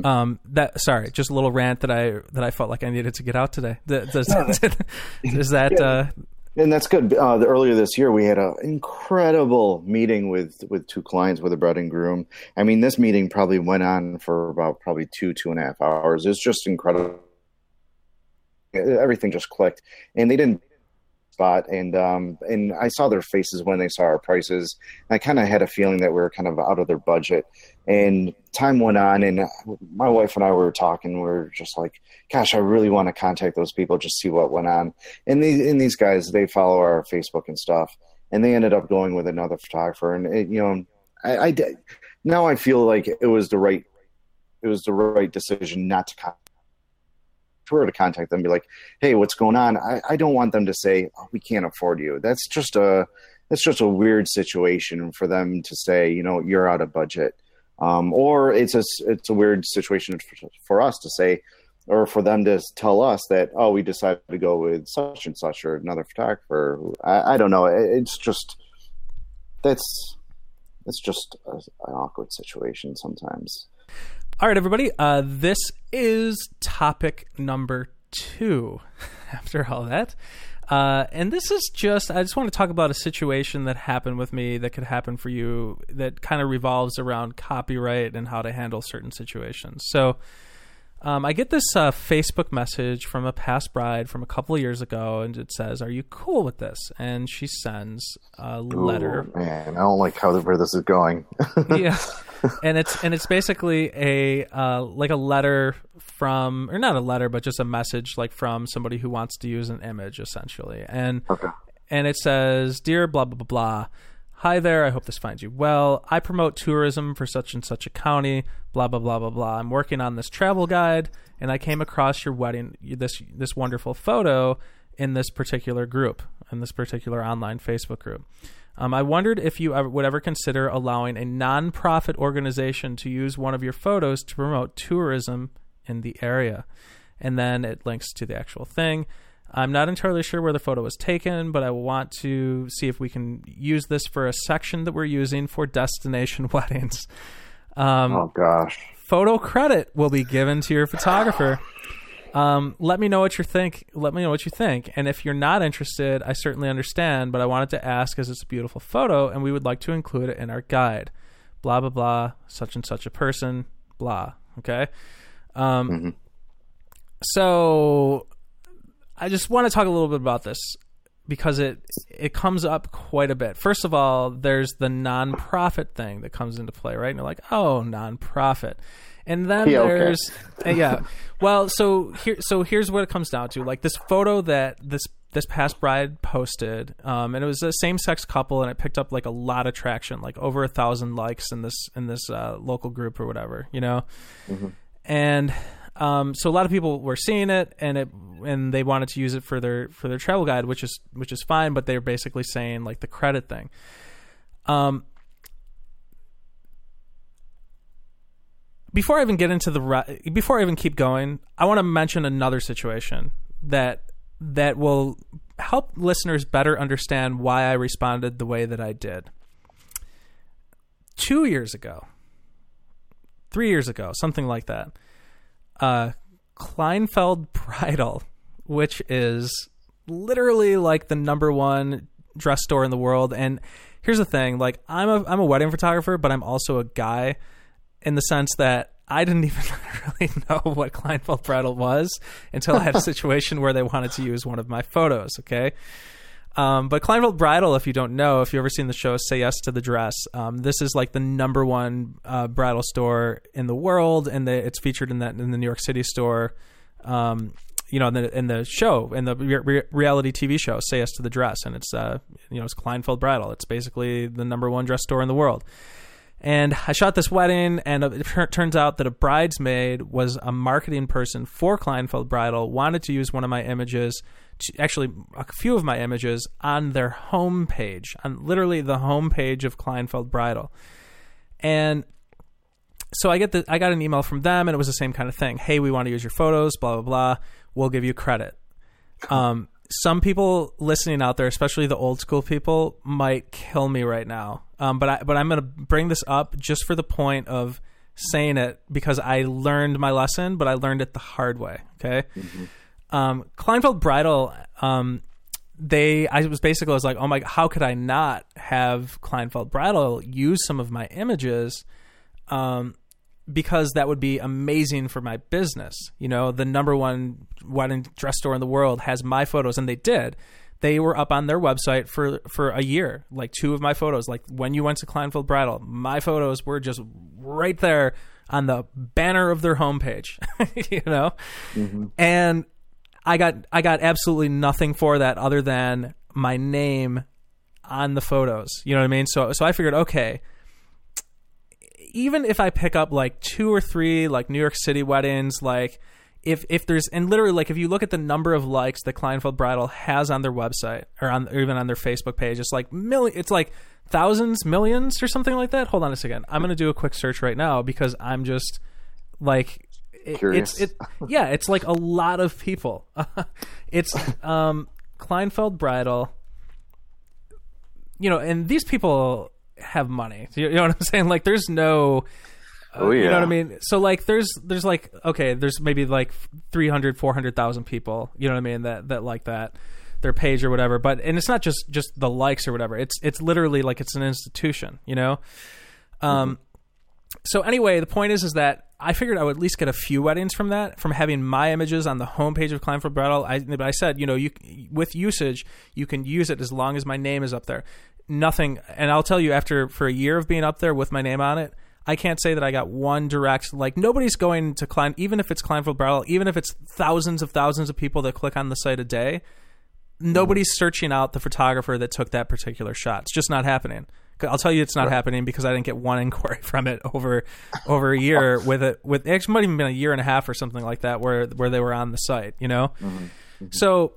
Um that sorry just a little rant that i that i felt like i needed to get out today. Th- does, is that uh And that's good. Uh, the, earlier this year, we had an incredible meeting with with two clients with a bride and groom. I mean, this meeting probably went on for about probably two two and a half hours. It's just incredible. Everything just clicked, and they didn't spot. And um, and I saw their faces when they saw our prices. I kind of had a feeling that we were kind of out of their budget. And time went on, and my wife and I were talking. We were just like, "Gosh, I really want to contact those people, just see what went on." And these and these guys, they follow our Facebook and stuff, and they ended up going with another photographer. And it, you know, I, I did. Now I feel like it was the right, it was the right decision not to Her to contact them, be like, "Hey, what's going on?" I, I don't want them to say, oh, "We can't afford you." That's just a that's just a weird situation for them to say, you know, you're out of budget. Um, or it's a it's a weird situation for, for us to say, or for them to tell us that oh we decided to go with such and such or another photographer. I, I don't know. It- It's just that's it's just a, an awkward situation sometimes. All right, everybody. Uh, this is topic number two. After all that, uh, and this is just I just want to talk about a situation that happened with me that could happen for you that kind of revolves around copyright and how to handle certain situations. So. Um, I get this uh, Facebook message from a past bride from a couple of years ago, and it says, "Are you cool with this?" And she sends a letter Ooh, man, I don't like how where this is going. yeah and it's and it's basically a uh, like a letter from or not a letter but just a message like from somebody who wants to use an image essentially and Okay. and it says dear blah blah blah blah hi there i hope this finds you well i promote tourism for such and such a county blah blah blah blah blah i'm working on this travel guide and i came across your wedding this this wonderful photo in this particular group in this particular online facebook group um, I wondered if you ever, would ever consider allowing a nonprofit organization to use one of your photos to promote tourism in the area. And then it links to the actual thing. I'm not entirely sure where the photo was taken, but I want to see if we can use this for a section that we're using for destination weddings. Um, Oh gosh. photo credit will be given to your photographer. Um, let me know what you think. Let me know what you think. And if you're not interested, I certainly understand. But I wanted to ask because it's a beautiful photo, and we would like to include it in our guide. Blah blah blah. Such and such a person. Blah. Okay. Um, So I just want to talk a little bit about this because it it comes up quite a bit. First of all, there's the nonprofit thing that comes into play, right? And you're like, oh, nonprofit. And then Yeah, there's uh, yeah. Well, so here so here's what it comes down to. Like this photo that this this past bride posted, um, and it was a same sex couple, and it picked up like a lot of traction, like over a thousand likes in this in this uh, local group or whatever, you know. And um, so a lot of people were seeing it, and it and they wanted to use it for their for their travel guide, which is which is fine. But they're basically saying like the credit thing. Um, before I even get into the re- before I even keep going, I want to mention another situation that that will help listeners better understand why I responded the way that I did. Two years ago, three years ago, something like that, uh, Kleinfeld Bridal, which is literally like the number one dress store in the world. And here's the thing: like I'm a I'm a wedding photographer, but I'm also a guy in the sense that I didn't even really know what Kleinfeld Bridal was until I had a situation where they wanted to use one of my photos. Okay. Um, but Kleinfeld Bridal, if you don't know, if you've ever seen the show Say Yes to the Dress, um, this is like the number one uh, bridal store in the world, and it's featured in that in the New York City store. Um, you know, in the in the show, in the re- reality TV show, Say Yes to the Dress, and it's uh, you know, it's Kleinfeld Bridal. It's basically the number one dress store in the world. And I shot this wedding, and it turns out that a bridesmaid was a marketing person for Kleinfeld Bridal, wanted to use one of my images, to, actually a few of my images, on their homepage, on literally the homepage of Kleinfeld Bridal. And so I get the I got an email from them, and it was the same kind of thing. Hey, we want to use your photos, blah blah blah. We'll give you credit. Um, some people listening out there, especially the old school people, might kill me right now. Um, but I but I'm going to bring this up just for the point of saying it because I learned my lesson, but I learned it the hard way. Okay. Mm-hmm. Um, Kleinfeld Bridal, um, they I was basically I was like, oh my, god, how could I not have Kleinfeld Bridal use some of my images? Um, because that would be amazing for my business. You know, the number one wedding dress store in the world has my photos, and they did. They were up on their website for for a year, like two of my photos. Like when you went to Kleinfeld Bridal, my photos were just right there on the banner of their homepage. you know, mm-hmm. and I got I got absolutely nothing for that other than my name on the photos. You know what I mean? So so I figured, okay, even if I pick up like two or three like New York City weddings, like if if there's and literally like if you look at the number of likes that Kleinfeld Bridal has on their website or on or even on their Facebook page, it's like million. It's like thousands, millions, or something like that. Hold on a second. I'm gonna do a quick search right now because I'm just like it, it's it yeah it's like a lot of people it's um kleinfeld bridal you know and these people have money. You, know what I'm saying? Like, there's no. Uh, oh yeah. You know what I mean? So like, there's there's like okay, there's maybe like 300, 400,000 people. You know what I mean? That that like that their page or whatever. But and it's not just just the likes or whatever. It's it's literally like it's an institution. You know. Um. Mm-hmm. So anyway, the point is is that I figured I would at least get a few weddings from that, from having my images on the homepage of Kleinfeld Bridal. I, but I said, you know, you with usage, you can use it as long as my name is up there nothing. And I'll tell you, after for a year of being up there with my name on it, I can't say that I got one direct. Like nobody's going to climb, even if it's Kleinfeld Bridal, even if it's thousands of thousands of people that click on the site a day. Nobody's searching out the photographer that took that particular shot. It's just not happening. I'll tell you, it's not right. happening because I didn't get one inquiry from it over over a year. with it, with it actually might even been a year and a half or something like that, where where they were on the site. You know, mm-hmm. Mm-hmm. so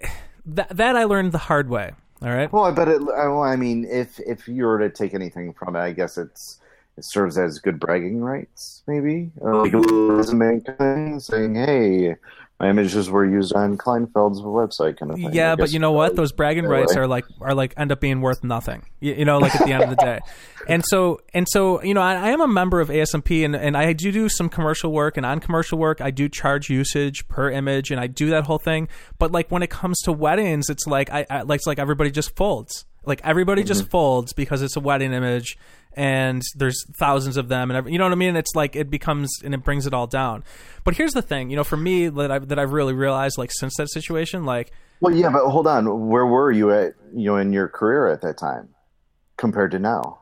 that that I learned the hard way. All right. Well, I bet it. Well, I mean, if if you were to take anything from it, I guess it's it serves as good bragging rights, maybe uh, like a resume kind saying, "Hey, my images were used on Kleinfeld's website," kind of thing. Yeah, but you know what? Those bragging rights are like are like end up being worth nothing. You, you know, like at the end of the day. And so and so, you know, I, I, am a member of ASMP, and and I do do some commercial work, and on commercial work, I do charge usage per image, and I do that whole thing. But like when it comes to weddings, it's like I, I like it's like everybody just folds. Like everybody mm-hmm. just folds because it's a wedding image and there's thousands of them and every, you know what I mean? It's like it becomes and it brings it all down. But here's the thing you know for me that I've, that I've really realized like since that situation like well yeah but hold on. Where were you at you know in your career at that time compared to now?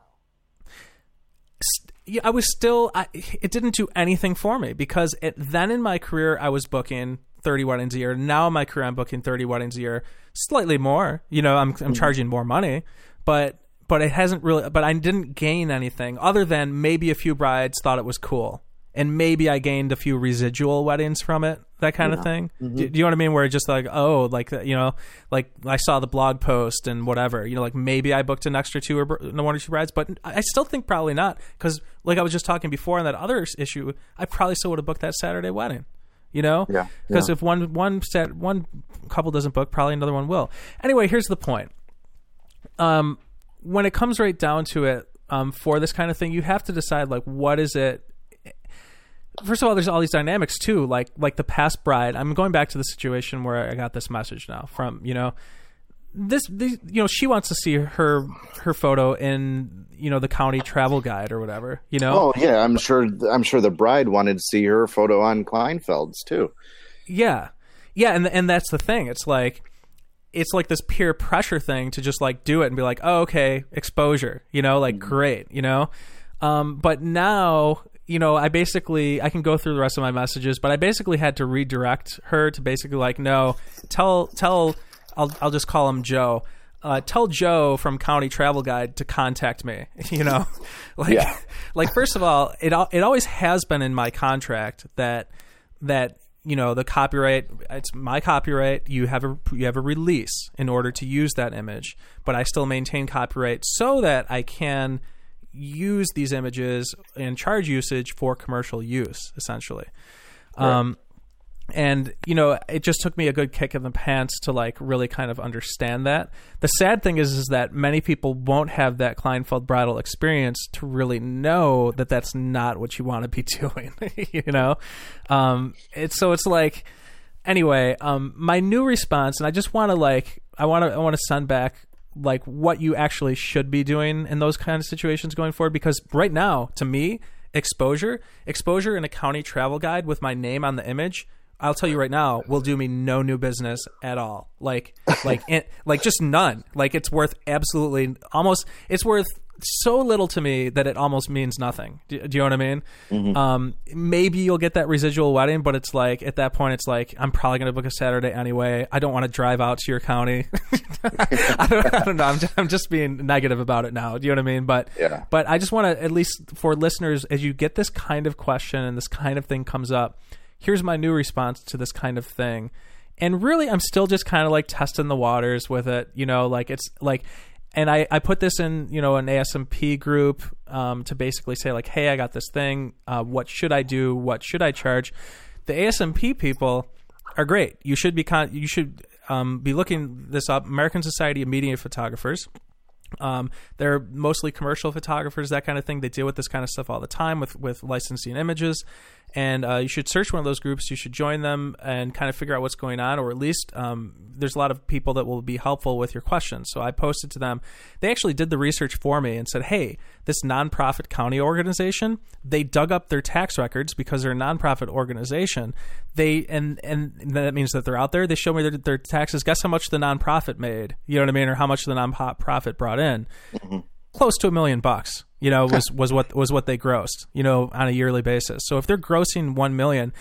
Yeah, I was still I, it didn't do anything for me because it, then in my career I was booking 30 weddings a year now in my career I'm booking 30 weddings a year slightly more you know I'm I'm mm-hmm. charging more money but but it hasn't really but I didn't gain anything other than maybe a few brides thought it was cool and maybe I gained a few residual weddings from it, that kind of thing. Mm-hmm. Do, do you know what I mean? Where it's just like, oh, like you know, like I saw the blog post and whatever. You know, like maybe I booked an extra two or one or two brides, but I still think probably not because, like I was just talking before on that other issue, I probably still would have booked that Saturday wedding. You know, Yeah, Because yeah. if one one set one couple doesn't book, probably another one will. Anyway, here's the point um, when it comes right down to it, um, for this kind of thing, you have to decide like what is it. First of all, there's all these dynamics too, like like the past bride. I'm going back to the situation where I got this message now from you know this, these, you know she wants to see her her photo in you know the county travel guide or whatever you know Oh yeah, I'm sure. I'm sure the bride wanted to see her photo on Kleinfeld's too. Yeah, yeah, and and that's the thing. It's like it's like this peer pressure thing to just like do it and be like, oh, okay, exposure, you know, like great, you know. Um, but now, you know, I basically I can go through the rest of my messages, but I basically had to redirect her to basically like, no, tell tell, I'll I'll just call him Joe. Uh, tell Joe from County Travel Guide to contact me. You know, like, Yeah. like first of all, it it always has been in my contract that that you know the copyright it's my copyright you have a you have a release in order to use that image but i still maintain copyright so that i can use these images and charge usage for commercial use essentially um and you know it just took me a good kick in the pants to like really kind of understand that. The sad thing is is that many people won't have that kleinfeld bridal experience to really know that that's not what you want to be doing you know? Um it's so it's like anyway um my new response and i just want to like i want to i want to send back like what you actually should be doing in those kind of situations going forward because right now to me exposure exposure in a county travel guide with my name on the image I'll tell you right now, will do me no new business at all. Like, like, it, like just none. Like, it's worth absolutely almost. It's worth so little to me that it almost means nothing. Do, do you know what I mean? Um, maybe you'll get that residual wedding, but it's like at that point, it's like I'm probably going to book a Saturday anyway. I don't want to drive out to your county. I, don't, I don't know. I'm just, I'm just being negative about it now. Do you know what I mean? But Yeah. but I just want to at least for listeners, as you get this kind of question and this kind of thing comes up, here's my new response to this kind of thing. And really, I'm still just kind of like testing the waters with it. You know, like it's like, and I, I put this in, you know, an ASMP group um, to basically say, like, hey, I got this thing. Uh, what should I do? What should I charge? The ASMP people are great. You should be con- you should um, be looking this up. American Society of Media Photographers. Um, they're mostly commercial photographers, that kind of thing. They deal with this kind of stuff all the time with with licensing images. And uh, you should search one of those groups. You should join them and kind of figure out what's going on, or at least um, there's a lot of people that will be helpful with your questions. So I posted to them. They actually did the research for me and said, "Hey, this nonprofit county organization, they dug up their tax records because they're a nonprofit organization. They and and that means that they're out there. They show me their, their taxes. Guess how much the nonprofit made? You know what I mean, or how much the nonprofit brought in? Close to a million bucks. You know, was was what was what they grossed. You know, on a yearly basis. So if they're grossing one million,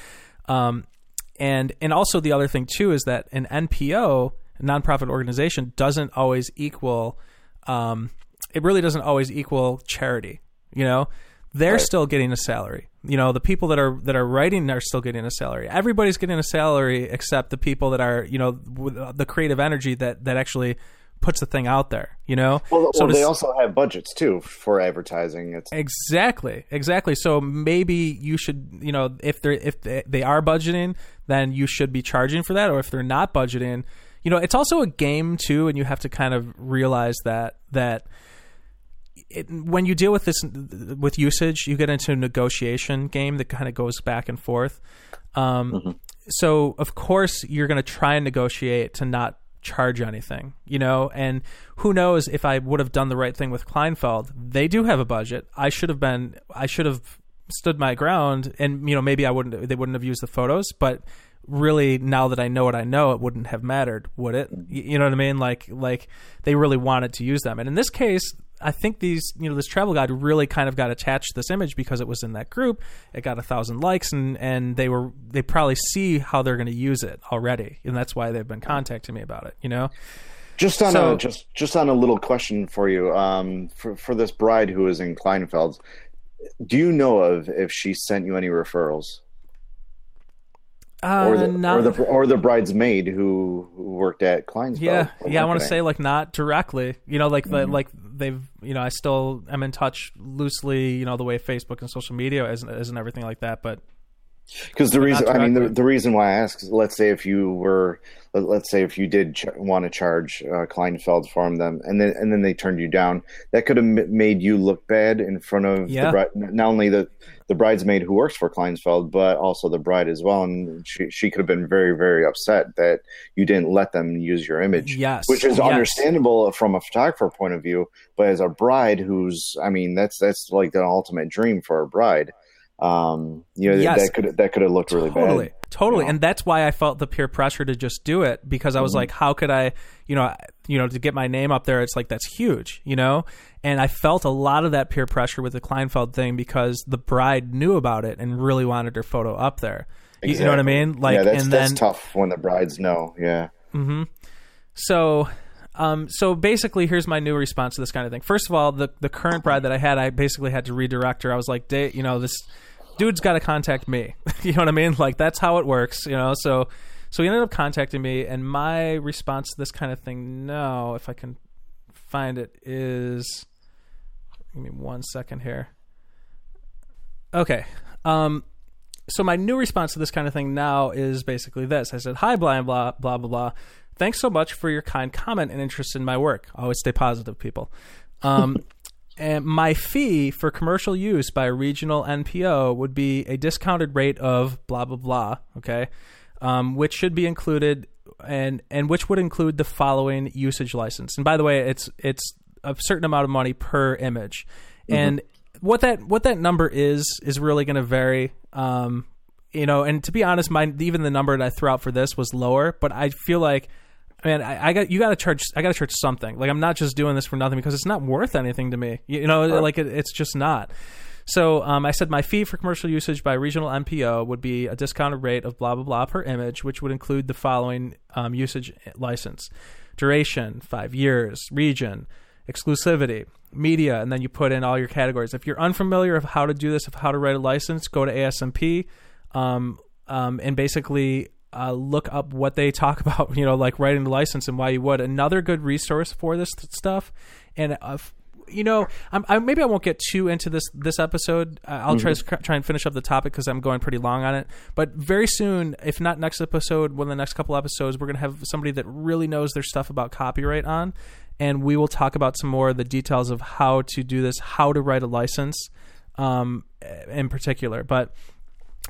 um, and and also the other thing too is that an NPO, a nonprofit organization, doesn't always equal. Um, it really doesn't always equal charity. You know, they're still getting a salary. You know, the people that are that are writing are still getting a salary. Everybody's getting a salary except the people that are you know with uh, the creative energy that that actually puts the thing out there. You know, Well, So well to they also have budgets too for advertising. It's Exactly, exactly. So maybe you should, you know, if they're if they, they are budgeting, then you should be charging for that. Or if they're not budgeting, you know, it's also a game too, and you have to kind of realize that that it, when you deal with this with usage, you get into a negotiation game that kind of goes back and forth. Um, So of course you're going to try and negotiate to not charge anything, you know. And who knows if I would have done the right thing with Kleinfeld? They do have a budget. I should have been. I should have stood my ground, and you know maybe I wouldn't. They wouldn't have used the photos, but really now that I know what I know, it wouldn't have mattered, would it? You know what I mean? Like like they really wanted to use them, and in this case, I think these you know this travel guide really kind of got attached to this image because it was in that group. It got a thousand likes, and and they were they probably see how they're going to use it already, and that's why they've been contacting me about it. You know? Just on So- a just just on a little question for you, um, for for this bride who is in Kleinfeld, Do you know of if she sent you any referrals, Uh, or the not, or the or the bridesmaid who, who worked at Klein's? yeah, yeah. I want to say like not directly. You know, like Mm-hmm. like they've you know I still am in touch loosely. You know the way Facebook and social media is, is and everything like that. But Because the reason, I mean, the, the reason why I ask is, let's say if you were, let, let's say if you did ch- want to charge uh, Kleinfeld for them, and then and then they turned you down, that could have m- made you look bad in front of Yeah. the bride, not only the the bridesmaid who works for Kleinsfeld, but also the bride as well, and she she could have been very very upset that you didn't let them use your image. Yes, which is yes. understandable from a photographer point of view, but as a bride who's, I mean, that's that's like the ultimate dream for a bride. Um, you know, Yes. that could that could have looked really totally bad. totally Yeah. and that's why i felt the peer pressure to just do it because i was Mm-hmm. like how could i you know you know to get my name up there it's like that's huge you know and i felt a lot of that peer pressure with the kleinfeld thing because the bride knew about it and really wanted her photo up there. You- you know what i mean? Like yeah, that's and that's then tough when the brides know. Yeah, Hmm. so um, so basically here's my new response to this kind of thing. First of all the the current bride that i had i basically had to redirect her. I was like "Da- you know this dude's got to contact me. You know what i mean? Like that's how it works you know? So so he ended up contacting me and my response to this kind of thing no if i can find it is give me one second here okay um so my new response to this kind of thing now is basically this. I said, "Hi, blah blah blah blah blah. Thanks so much for your kind comment and interest in my work. Always stay positive, people. Um, and my fee for commercial use by a regional NPO would be a discounted rate of blah blah blah. Okay, um, which should be included and and which would include the following usage license. And by the way, it's it's a certain amount of money per image, and what that what that number is is really going to vary. Um, you know, and to be honest, my even the number that I threw out for this was lower, but I feel like. Man, I, I got you. Got to charge. I got to charge something. Like I'm not just doing this for nothing because it's not worth anything to me. You, you know, like it, it's just not. So um, I said my fee for commercial usage by regional NPO would be a discounted rate of blah blah blah per image, which would include the following um, usage license: duration, five years, region, exclusivity, media, and then you put in all your categories. If you're unfamiliar of how to do this, of how to write a license, go to ASMP, um, um, and basically uh, look up what they talk about. You know, like writing the license and why you would. Another good resource for this th- stuff, and uh, f- you know, I'm, I, maybe I won't get too into this this episode. Uh, I'll try try and finish up the topic because I'm going pretty long on it. But very soon, if not next episode, one of the next couple episodes, we're gonna have somebody that really knows their stuff about copyright on, and we will talk about some more of the details of how to do this, how to write a license, um, in particular. But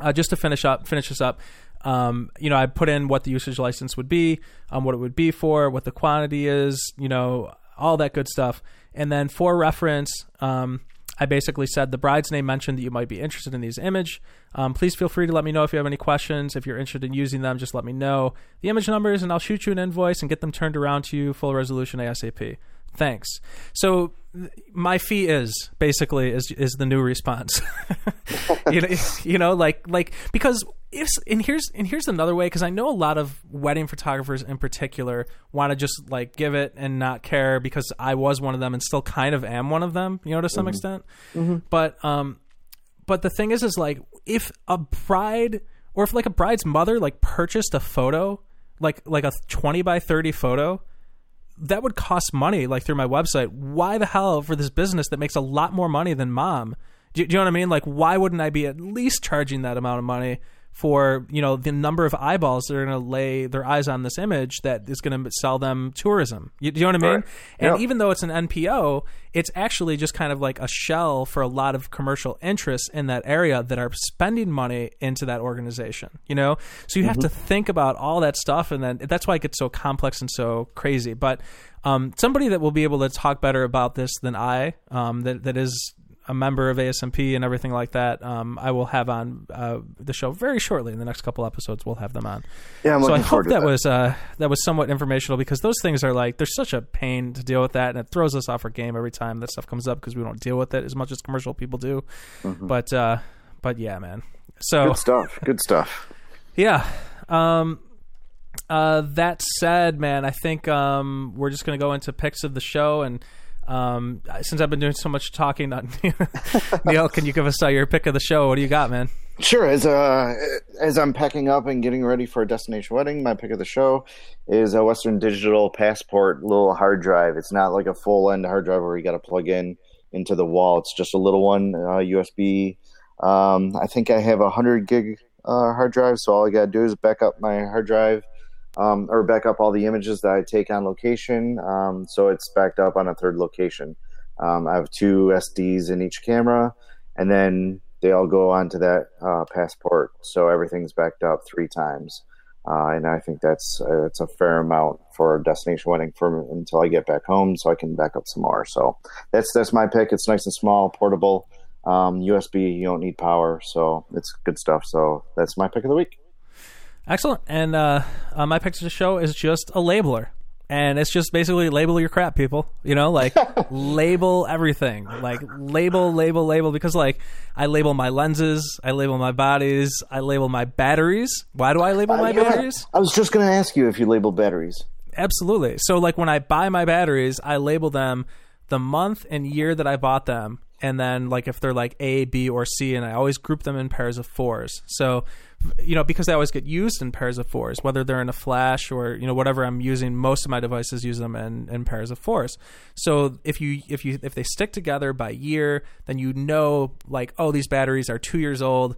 uh, just to finish up, finish this up. Um, you know, I put in what the usage license would be, um, what it would be for, what the quantity is, you know, all that good stuff. And then for reference, um, I basically said the bride's name mentioned that you might be interested in these image. Um, please feel free to let me know if you have any questions. If you're interested in using them, just let me know the image numbers, and I'll shoot you an invoice and get them turned around to you full resolution ASAP. Thanks. So my fee is basically is is the new response. you know, you know, like like because if and here's and here's another way because I know a lot of wedding photographers in particular want to just like give it and not care because I was one of them and still kind of am one of them, you know, to some extent. But um, but the thing is, is like if a bride or if like a bride's mother like purchased a photo, like like a twenty by thirty photo, that would cost money like through my website. Why the hell for this business that makes a lot more money than mom? Do, do you know what i mean? Like why wouldn't i be at least charging that amount of money for you know the number of eyeballs that are going to lay their eyes on this image that is going to sell them tourism. You, do you know what i mean? Right. and Yeah. even though it's an npo it's actually just kind of like a shell for a lot of commercial interests in that area that are spending money into that organization you know? So you have to think about all that stuff and then that's why it gets so complex and so crazy. But um, somebody that will be able to talk better about this than i um, that, that is a member of ASMP and everything like that, um, I will have on uh, the show very shortly. In the next couple episodes, we'll have them on. Yeah, I'm so I hope that, that. was uh, that was somewhat informational because those things are like there's such a pain to deal with that, and it throws us off our game every time that stuff comes up because we don't deal with it as much as commercial people do. But uh, but yeah, man. So Mm-hmm. Good stuff. Good stuff. yeah. Um, uh, that said, man, I think um, we're just gonna go into picks of the show, and Um, since I've been doing so much talking, Neal, can you give us uh, your pick of the show? What do you got, man? Sure. As uh, as I'm packing up and getting ready for a destination wedding, my pick of the show is a Western Digital Passport little hard drive. It's not like a full end hard drive where you got to plug in into the wall. It's just a little one, uh, USB. Um, I think I have a hundred gig uh, hard drive, so all I got to do is back up my hard drive. Um, or back up all the images that I take on location, um, so it's backed up on a third location. Um, I have two SDs in each camera, and then they all go onto that uh, passport, so everything's backed up three times. Uh, and I think that's uh, that's a fair amount for a destination wedding for until I get back home, so I can back up some more. So that's that's my pick. It's nice and small, portable, um, USB. You don't need power, so it's good stuff. So that's my pick of the week. Excellent. And uh, uh, my pick to show is just a labeler. And it's just basically label your crap, people. You know, like label everything. Like label, label, label. Because like I label my lenses, I label my bodies, I label my batteries. Why do I label my Uh, yeah. batteries? I was just going to ask you if you label batteries. Absolutely. So like when I buy my batteries, I label them the month and year that I bought them, and then like if they're like A, B, or C, and I always group them in pairs of fours. So you know because they always get used in pairs of fours, whether they're in a flash or you know whatever I'm using. Most of my devices use them in, in pairs of fours. So if you if you if they stick together by year, then you know like oh these batteries are two years old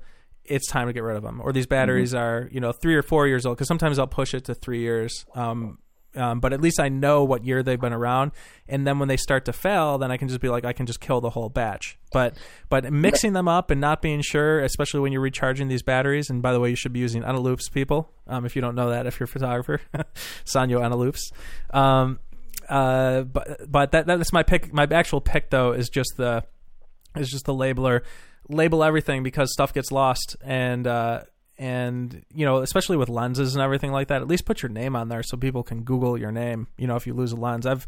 it's time to get rid of them. Or these batteries are, you know, three or four years old. Because sometimes I'll push it to three years. Um, um, but at least I know what year they've been around. And then when they start to fail, then I can just be like, I can just kill the whole batch. But but mixing them up and not being sure, especially when you're recharging these batteries. And by the way, you should be using Eneloops, people. Um, if you don't know that, if you're a photographer, Sanyo Eneloops. Um, uh, but but that that's my pick. My actual pick though is just the is just the labeler label everything because stuff gets lost and uh and you know especially with lenses and everything like that at least put your name on there so people can google your name you know if you lose a lens i've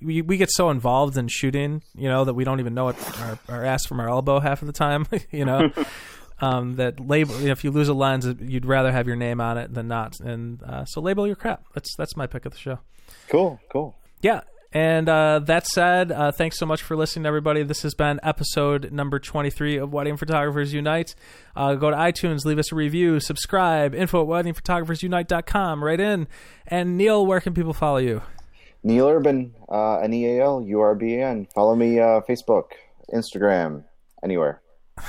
we, we get so involved in shooting you know that we don't even know it our, our ass from our elbow half of the time you know um, that label you know, if you lose a lens you'd rather have your name on it than not and uh, so label your crap that's that's my pick of the show Cool, cool. yeah. And uh, that said, uh, thanks so much for listening, everybody. This has been episode number 23 of Wedding Photographers Unite. Uh, go to iTunes, leave us a review, subscribe, info at weddingphotographersunite.com, write in. And Neal, where can people follow you? Neal Urban, uh, N E A L U R B A N. Follow me, uh, Facebook, Instagram, anywhere.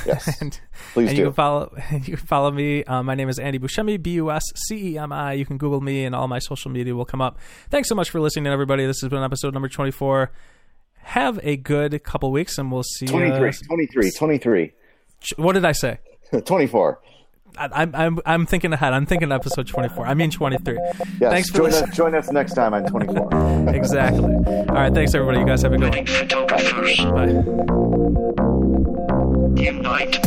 Yes, and please and do. you can follow you can follow me. Uh, my name is Andy Buscemi, B U S C E M I. You can Google me, and all my social media will come up. Thanks so much for listening, everybody. This has been episode number 24. Have a good couple weeks, and we'll see you. 23, 23, 23, What did I say? 24. I, I'm I'm I'm thinking ahead. I'm thinking episode 24. I mean 23. Yes, Thanks for join listening. us, join us next time on 24. Exactly. All right. Thanks everybody. You guys have a good one. Bye. Game night.